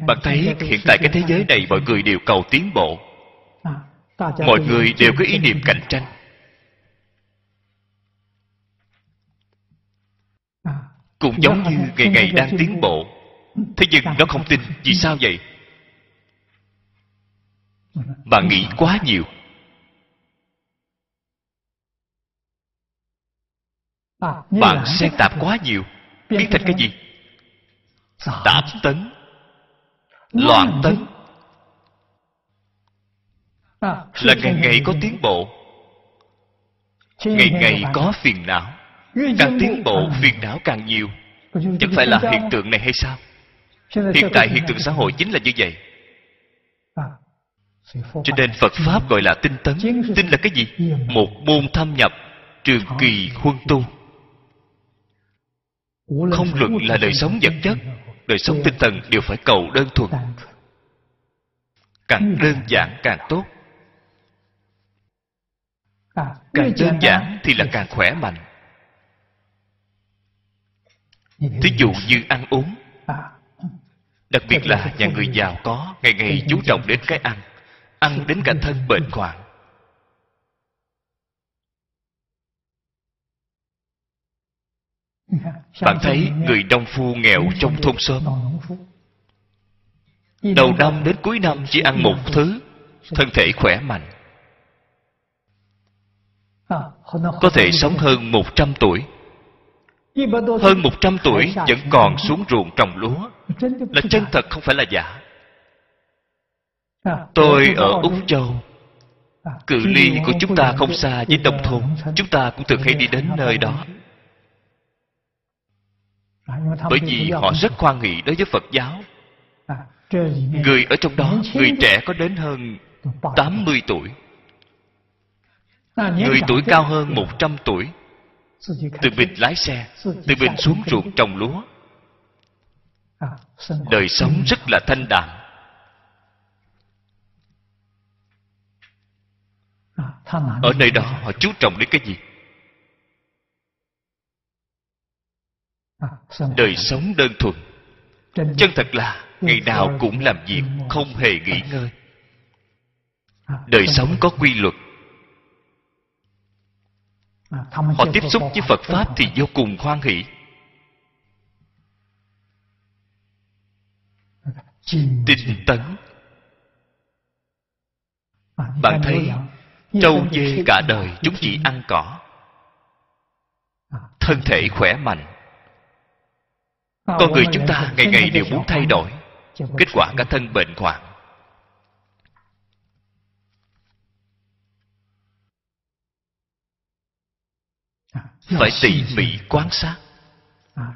[SPEAKER 2] Bạn thấy hiện tại cái thế giới này mọi người đều cầu tiến bộ. Mọi người đều có ý niệm cạnh tranh. Cũng giống như ngày ngày đang tiến bộ thế nhưng nó không tin, vì sao vậy? Bạn nghĩ quá nhiều. Bạn xen tạp quá nhiều. Biến thành cái gì? Tạp tấn. Loạn tấn. Là ngày ngày có tiến bộ. Ngày ngày có phiền não. Càng tiến bộ, phiền não càng nhiều. Chẳng phải là hiện tượng này hay sao? Hiện tại hiện tượng xã hội chính là như vậy. Cho nên phật pháp gọi là tinh tấn. Tinh là cái gì? một môn thâm nhập trường kỳ huân tu. Không luận là đời sống vật chất đời sống tinh thần đều phải cầu đơn thuần. càng đơn giản càng tốt. Càng đơn giản thì là càng khỏe mạnh. Thí dụ như ăn uống đặc biệt là nhà người giàu có ngày ngày chú trọng đến cái ăn. Ăn đến cả thân bệnh hoạn. Bạn thấy người nông phu nghèo trong thôn xóm? Đầu năm đến cuối năm chỉ ăn một thứ thân thể khỏe mạnh. Có thể sống hơn một trăm tuổi hơn một trăm tuổi vẫn còn xuống ruộng trồng lúa. Là chân thật không phải là giả. Tôi ở úc châu. Cự ly của chúng ta không xa với nông thôn. chúng ta cũng thường hay đi đến nơi đó. bởi vì họ rất khoan hỷ đối với phật giáo. Người ở trong đó người trẻ có đến hơn 80 tuổi. Người tuổi cao hơn 100 tuổi tự mình lái xe tự mình xuống ruộng trồng lúa. Đời sống rất là thanh đạm. Ở nơi đó họ chú trọng đến cái gì? Đời sống đơn thuần. Chân thật là ngày nào cũng làm việc không hề nghỉ ngơi. Đời sống có quy luật họ tiếp xúc với phật pháp thì vô cùng hoan hỷ. Tinh tấn. Bạn thấy trâu dê cả đời chúng chỉ ăn cỏ. Thân thể khỏe mạnh. Con người chúng ta ngày ngày đều muốn thay đổi. Kết quả cả thân bệnh hoạn phải tỉ mỉ quan sát.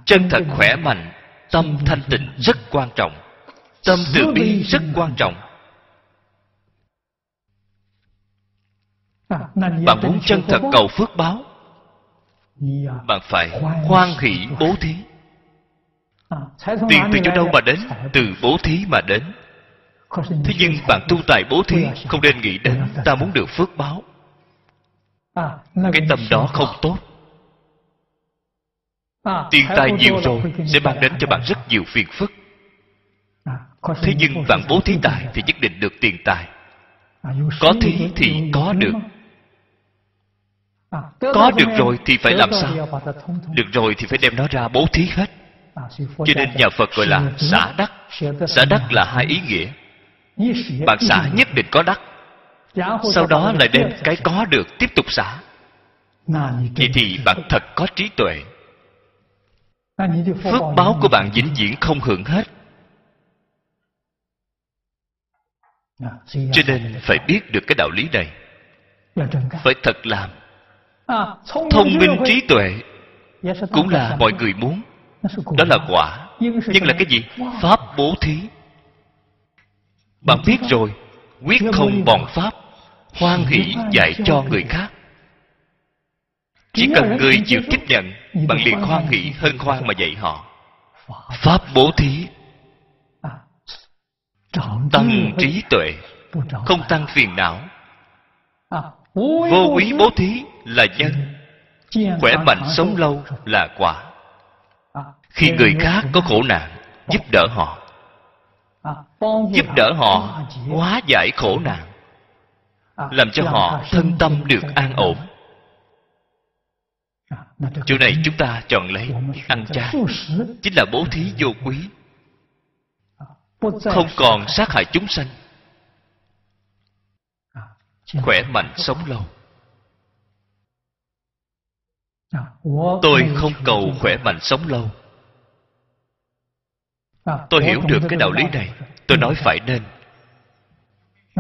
[SPEAKER 2] Chân thật khỏe mạnh tâm thanh tịnh rất quan trọng. Tâm từ bi rất quan trọng. Bạn muốn chân thật cầu phước báo. Bạn phải hoan hỷ bố thí. Tiền từ chỗ đâu mà đến từ bố thí mà đến. Thế nhưng bạn tu tài bố thí không nên nghĩ đến ta muốn được phước báo. Cái tâm đó không tốt tiền tài nhiều rồi sẽ mang đến cho bạn rất nhiều phiền phức. Thế nhưng bạn bố thí tài thì nhất định được tiền tài. Có thí thì có được. có được rồi thì phải làm sao? được rồi thì phải đem nó ra bố thí hết. Cho nên nhà phật gọi là xả đắc. xả đắc là hai ý nghĩa. Bạn xả nhất định có đắc. Sau đó lại đem cái có được tiếp tục xả. Vậy thì bạn thật có trí tuệ phước báo của bạn vĩnh viễn không hưởng hết. Cho nên phải biết được cái đạo lý này. Phải thật làm. Thông minh trí tuệ cũng là mọi người muốn. Đó là quả. Nhưng là cái gì? pháp bố thí. Bạn biết rồi. Quyết không bòn pháp. Hoan hỷ dạy cho người khác chỉ cần người chịu tiếp nhận bạn liền hoan hỷ hơn hoan mà dạy họ. pháp bố thí. Tăng trí tuệ. Không tăng phiền não. Vô quý bố thí là nhân. Khỏe mạnh sống lâu là quả. Khi người khác có khổ nạn giúp đỡ họ. Giúp đỡ họ hóa giải khổ nạn. Làm cho họ thân tâm được an ổn chỗ này chúng ta chọn lấy ăn chay. chính là bố thí vô quý. Không còn sát hại chúng sanh. Khỏe mạnh sống lâu. Tôi không cầu khỏe mạnh sống lâu. Tôi hiểu được cái đạo lý này. Tôi nói phải nên.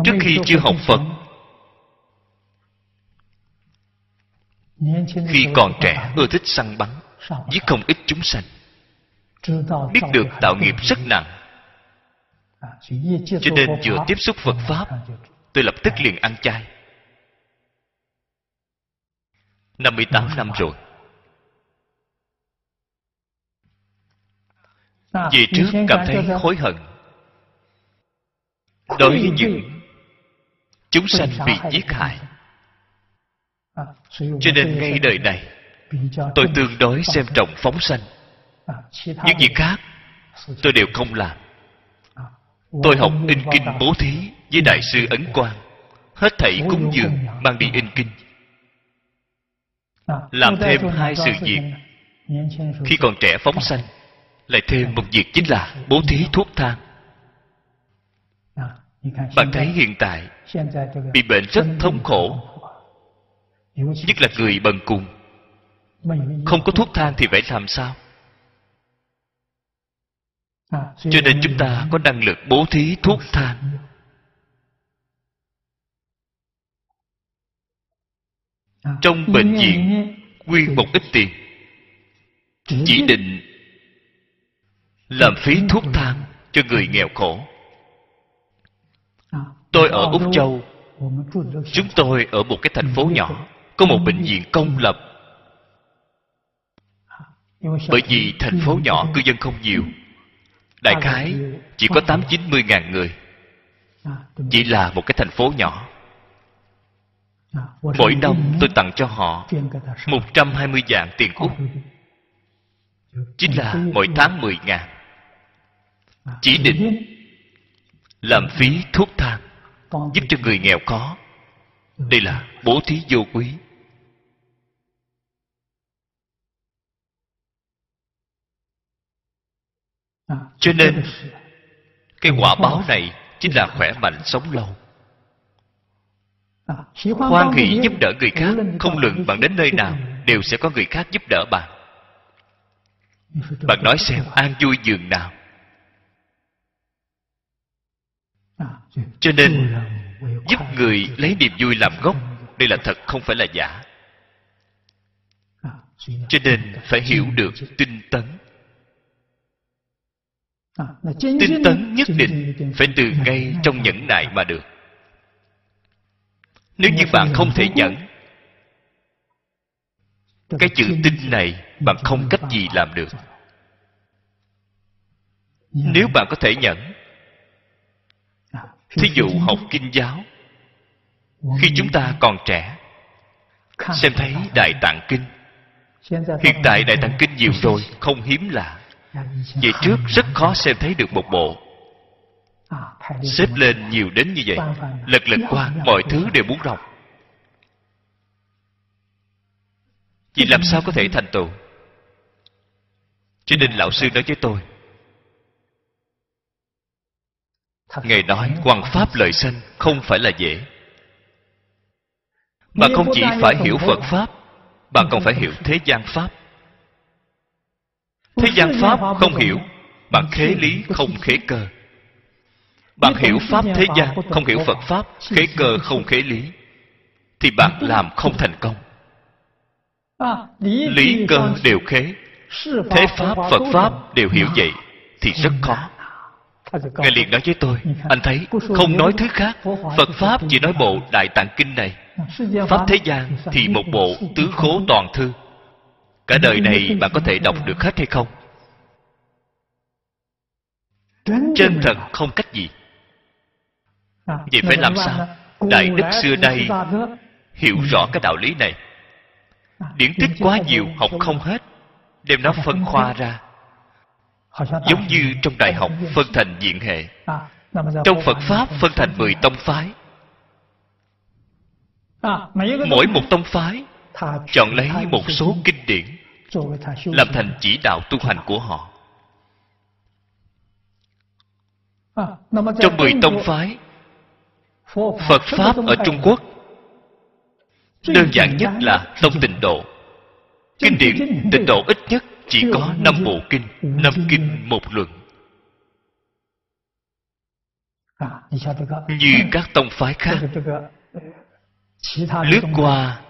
[SPEAKER 2] Trước khi chưa học phật khi còn trẻ ưa thích săn bắn giết không ít chúng sanh. Biết được tạo nghiệp rất nặng. Cho nên vừa tiếp xúc phật pháp tôi lập tức liền ăn chay. 58 năm rồi. Về trước cảm thấy hối hận. Đối với những Chúng sanh bị giết hại Cho nên ngay đời này Tôi tương đối xem trọng phóng sanh. Những việc khác Tôi đều không làm. Tôi học in kinh bố thí Với Đại sư Ấn Quang. Hết thảy cúng dường Mang đi in kinh. Làm thêm hai sự việc. Khi còn trẻ phóng sanh lại thêm một việc chính là bố thí thuốc thang. Bạn thấy hiện tại bị bệnh rất thống khổ nhất là người bần cùng. Không có thuốc thang thì phải làm sao? Cho nên chúng ta có năng lực bố thí thuốc thang. trong bệnh viện quy một ít tiền. chỉ định làm phí thuốc thang cho người nghèo khổ. Tôi ở úc châu chúng tôi ở một cái thành phố nhỏ có một bệnh viện công lập. Bởi vì thành phố nhỏ cư dân không nhiều. Đại khái chỉ có tám chín mươi ngàn người. Chỉ là một cái thành phố nhỏ. Mỗi năm tôi tặng cho họ một trăm hai mươi vạn tiền úc. Chính là mỗi tháng mười ngàn. Chỉ định làm phí thuốc thang giúp cho người nghèo khó đây là bố thí vô quý. Cho nên cái quả báo này chính là khỏe mạnh sống lâu. Hoan hỷ giúp đỡ người khác không luận bạn đến nơi nào đều sẽ có người khác giúp đỡ bạn. Bạn nói xem an vui giường nào? Cho nên giúp người lấy niềm vui làm gốc đây là thật không phải là giả. Cho nên phải hiểu được tinh tấn tinh tấn nhất định phải từ ngay trong nhẫn nại mà được. Nếu như bạn không thể nhẫn cái chữ tinh này bạn không cách gì làm được. nếu bạn có thể nhẫn thí dụ học kinh giáo khi chúng ta còn trẻ xem thấy đại tạng kinh. Hiện tại đại tạng kinh nhiều rồi không hiếm lạ vậy trước rất khó xem thấy được một bộ xếp lên nhiều đến như vậy, lật lật qua, mọi thứ đều muốn đọc vì làm sao có thể thành tựu? Cho nên lão sư nói với tôi. Ngài nói hoàng pháp lợi sanh không phải là dễ. Bạn không chỉ phải hiểu phật pháp bạn còn phải hiểu thế gian pháp thế gian pháp không hiểu bạn khế lý không khế cơ. bạn hiểu pháp thế gian không hiểu phật pháp khế cơ không khế lý thì bạn làm không thành công. Lý cơ đều khế thế pháp phật pháp đều hiểu vậy thì rất khó. Ngài liền nói với tôi anh thấy không nói thứ khác phật pháp chỉ nói bộ đại tạng kinh này. Pháp thế gian thì một bộ tứ khố toàn thư cả đời này bạn có thể đọc được hết hay không? Chân thật không cách gì. Vậy phải làm sao? đại đức xưa đây hiểu rõ cái đạo lý này. Điển tích quá nhiều học không hết. Đem nó phân khoa ra. Giống như trong đại học phân thành diện hệ. Trong phật pháp phân thành mười tông phái. Mỗi một tông phái chọn lấy một số kinh điển làm thành chỉ đạo tu hành của họ. Trong mười tông phái phật pháp ở trung quốc. Đơn giản nhất là tông tịnh độ. Kinh điển tịnh độ ít nhất chỉ có năm bộ kinh năm kinh một luận. Như các tông phái khác lướt qua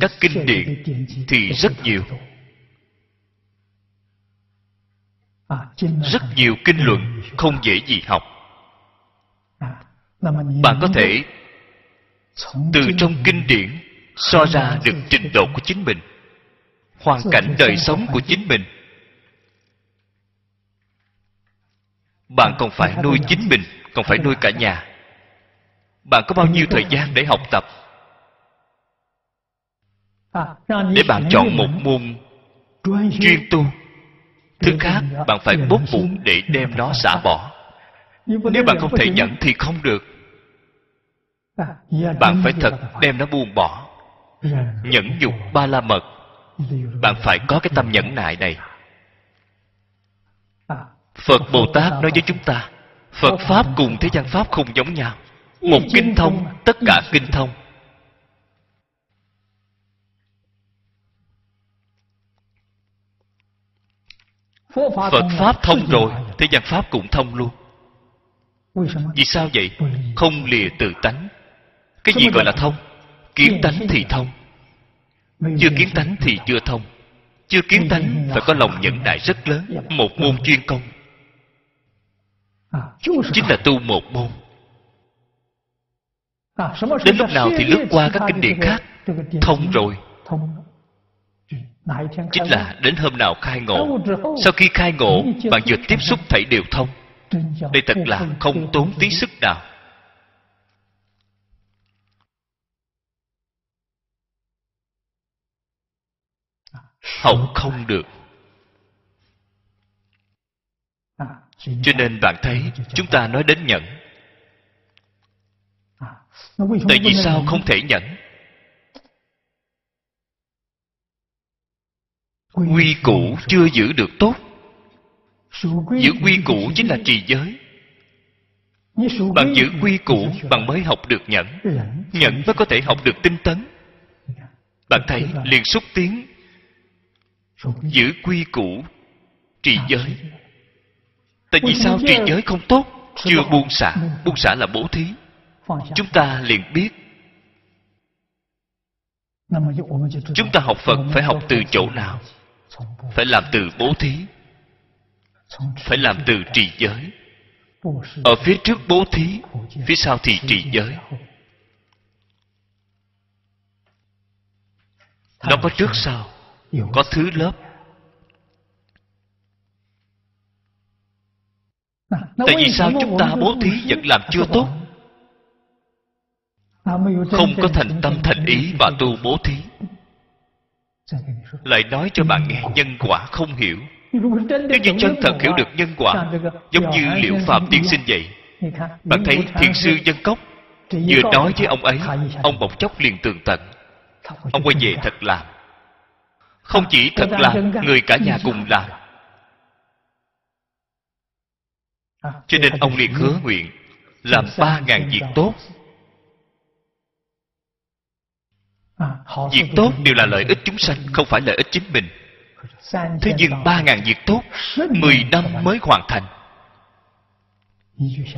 [SPEAKER 2] các kinh điển thì rất nhiều rất nhiều kinh luận không dễ gì học. Bạn có thể từ trong kinh điển so ra được trình độ của chính mình hoàn cảnh đời sống của chính mình. Bạn còn phải nuôi chính mình còn phải nuôi cả nhà. Bạn có bao nhiêu thời gian để học tập? Để bạn chọn một môn chuyên tu thứ khác, bạn phải bốc bụng để đem nó xả bỏ. Nếu bạn không thể nhận thì không được. Bạn phải thật đem nó buông bỏ. Nhẫn dục ba la mật bạn phải có cái tâm nhẫn nại này. Phật bồ tát nói với chúng ta, phật pháp cùng thế gian pháp không giống nhau. Một kinh thông, tất cả kinh thông. Phật pháp thông rồi thế gian pháp cũng thông luôn. Vì sao vậy? không lìa từ tánh. Cái gì gọi là thông? kiến tánh thì thông. Chưa kiến tánh thì chưa thông. Chưa kiến tánh phải có lòng nhẫn nại rất lớn. Một môn chuyên công. Chính là tu một môn. Đến lúc nào thì lướt qua các kinh điển khác. thông rồi chính là đến hôm nào khai ngộ sau khi khai ngộ bạn vừa tiếp xúc thảy đều thông. Đây thật là không tốn tí sức nào. Học không được. Cho nên bạn thấy chúng ta nói đến nhẫn. Tại vì sao không thể nhẫn quy củ chưa giữ được tốt. Giữ quy củ chính là trì giới. Bạn giữ quy củ bạn mới học được nhẫn. nhẫn mới có thể học được tinh tấn. Bạn thấy liền xúc tiến. Giữ quy củ trì giới. Tại vì sao trì giới không tốt? Chưa buông xả. buông xả là bố thí. Chúng ta liền biết. Chúng ta học phật phải học từ chỗ nào phải làm từ bố thí, phải làm từ trì giới. Ở phía trước bố thí, phía sau thì trì giới. Nó có trước sau, có thứ lớp. Tại vì sao chúng ta bố thí vẫn làm chưa tốt? Không có thành tâm thành ý và tu bố thí lại nói cho bạn nghe, nhân quả không hiểu. Nếu như chân thật hiểu được nhân quả, giống như liệu phạm tiên sinh vậy. Bạn thấy thiền sư dân cốc vừa nói với ông ấy, ông bỗng chốc liền tường tận. Ông quay về thật làm. Không chỉ thật làm, người cả nhà cùng làm. Cho nên ông liền hứa nguyện, làm ba ngàn việc tốt. Việc tốt đều là lợi ích chúng sanh không phải lợi ích chính mình. Thế nhưng ba ngàn việc tốt mười năm mới hoàn thành.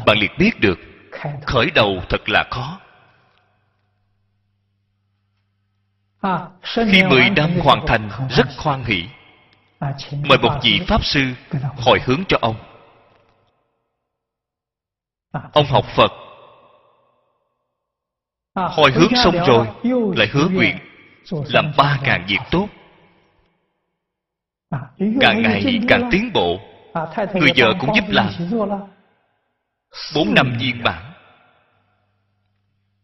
[SPEAKER 2] Bạn liền biết được khởi đầu thật là khó. Khi mười năm hoàn thành rất khoan hỷ. Mời một vị pháp sư hồi hướng cho ông. Ông học phật hồi hướng xong rồi lại hứa nguyện làm ba ngàn việc tốt. Càng ngày càng tiến bộ. Người vợ cũng giúp làm. Bốn năm viên mãn.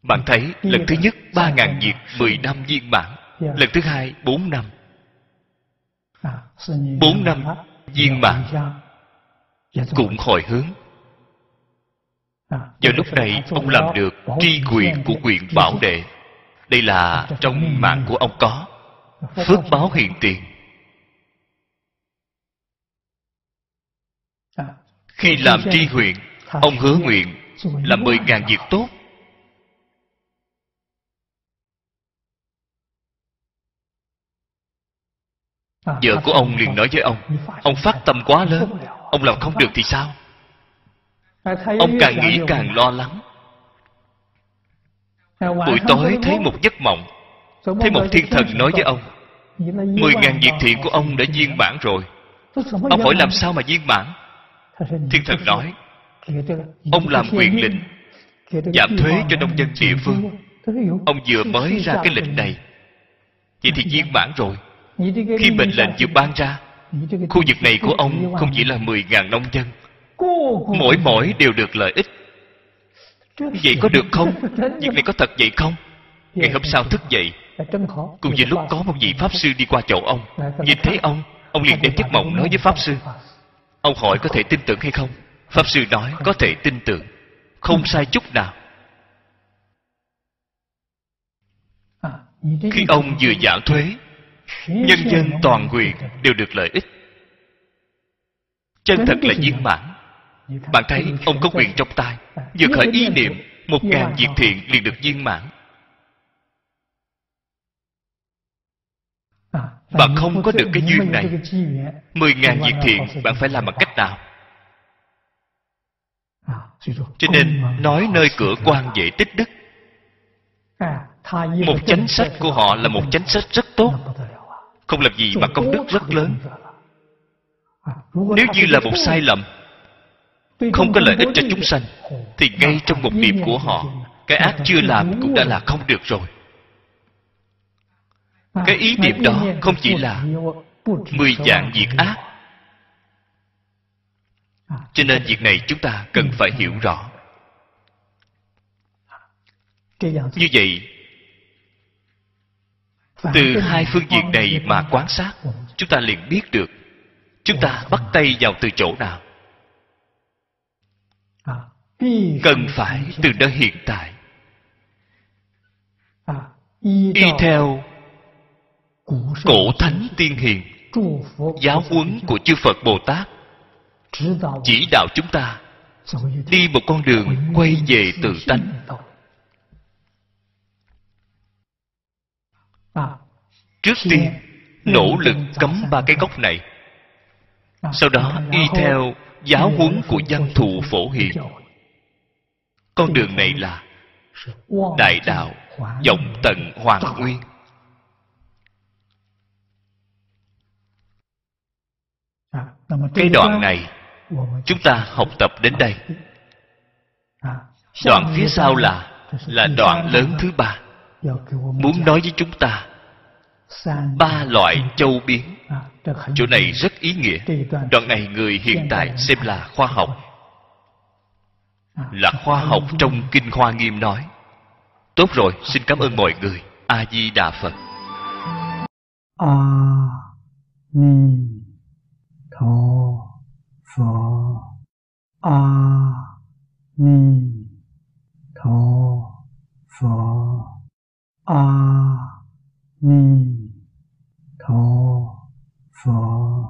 [SPEAKER 2] Bạn thấy lần thứ nhất ba ngàn việc mười năm viên mãn. Lần thứ hai bốn năm. Bốn năm viên mãn. cũng hồi hướng Vào lúc này ông làm được tri quyền của quyền bảo đệ. Đây là trong mạng của ông có. Phước báo hiện tiền. Khi làm tri huyện Ông hứa nguyện là mười ngàn việc tốt. Vợ của ông liền nói với ông Ông phát tâm quá lớn Ông làm không được thì sao Ông càng nghĩ càng lo lắng. Buổi tối thấy một giấc mộng. Thấy một thiên thần nói với ông Mười ngàn việc thiện của ông đã viên mãn rồi. Ông hỏi làm sao mà viên mãn? Thiên thần nói. Ông làm quyền lệnh. Giảm thuế cho nông dân địa phương. Ông vừa mới ra cái lệnh này. Vậy thì viên mãn rồi. Khi mệnh lệnh vừa ban ra Khu vực này của ông không chỉ là mười ngàn nông dân Mỗi mỗi đều được lợi ích. Vậy có được không? Việc này có thật vậy không? Ngày hôm sau thức dậy Cùng với lúc có một vị Pháp Sư đi qua chỗ ông. Nhìn thấy ông Ông liền đem giấc mộng nói với Pháp Sư. Ông hỏi có thể tin tưởng hay không? Pháp Sư nói có thể tin tưởng. Không sai chút nào. Khi ông vừa giảm thuế Nhân dân toàn quyền đều được lợi ích. Chân thật là viên mãn bạn thấy ông có quyền trong tay, Vừa khởi ý niệm, Một ngàn việc thiện liền được viên mãn. Bạn không có được cái duyên này. Mười ngàn việc thiện Bạn phải làm bằng cách nào? Cho nên Nói nơi cửa quan dễ tích đức. Một chánh sách của họ là một chánh sách rất tốt. Không làm gì mà công đức rất lớn. Nếu như là một sai lầm không có lợi ích cho chúng sanh Thì ngay trong một niệm của họ Cái ác chưa làm cũng đã là không được rồi. Cái ý niệm đó không chỉ là mười dạng việc ác. Cho nên việc này chúng ta cần phải hiểu rõ. Như vậy từ hai phương diện này mà quan sát chúng ta liền biết được chúng ta bắt tay vào từ chỗ nào cần phải từ nơi hiện tại. Y theo cổ thánh tiên hiền giáo huấn của chư phật bồ tát chỉ đạo chúng ta đi một con đường quay về tự tánh. Trước tiên nỗ lực cấm ba cái gốc này. Sau đó y theo giáo huấn của văn thù phổ hiền con đường này là đại đạo vọng tận hoàn nguyên. Cái đoạn này chúng ta học tập đến đây. Đoạn phía sau là là đoạn lớn thứ ba. Muốn nói với chúng ta ba loại châu biến. Chỗ này rất ý nghĩa. Đoạn này người hiện tại xem là khoa học là khoa học trong kinh hoa nghiêm nói. Tốt rồi xin cảm ơn mọi người. A di đà phật.
[SPEAKER 1] A ni tho phở a ni tho phở a ni tho phở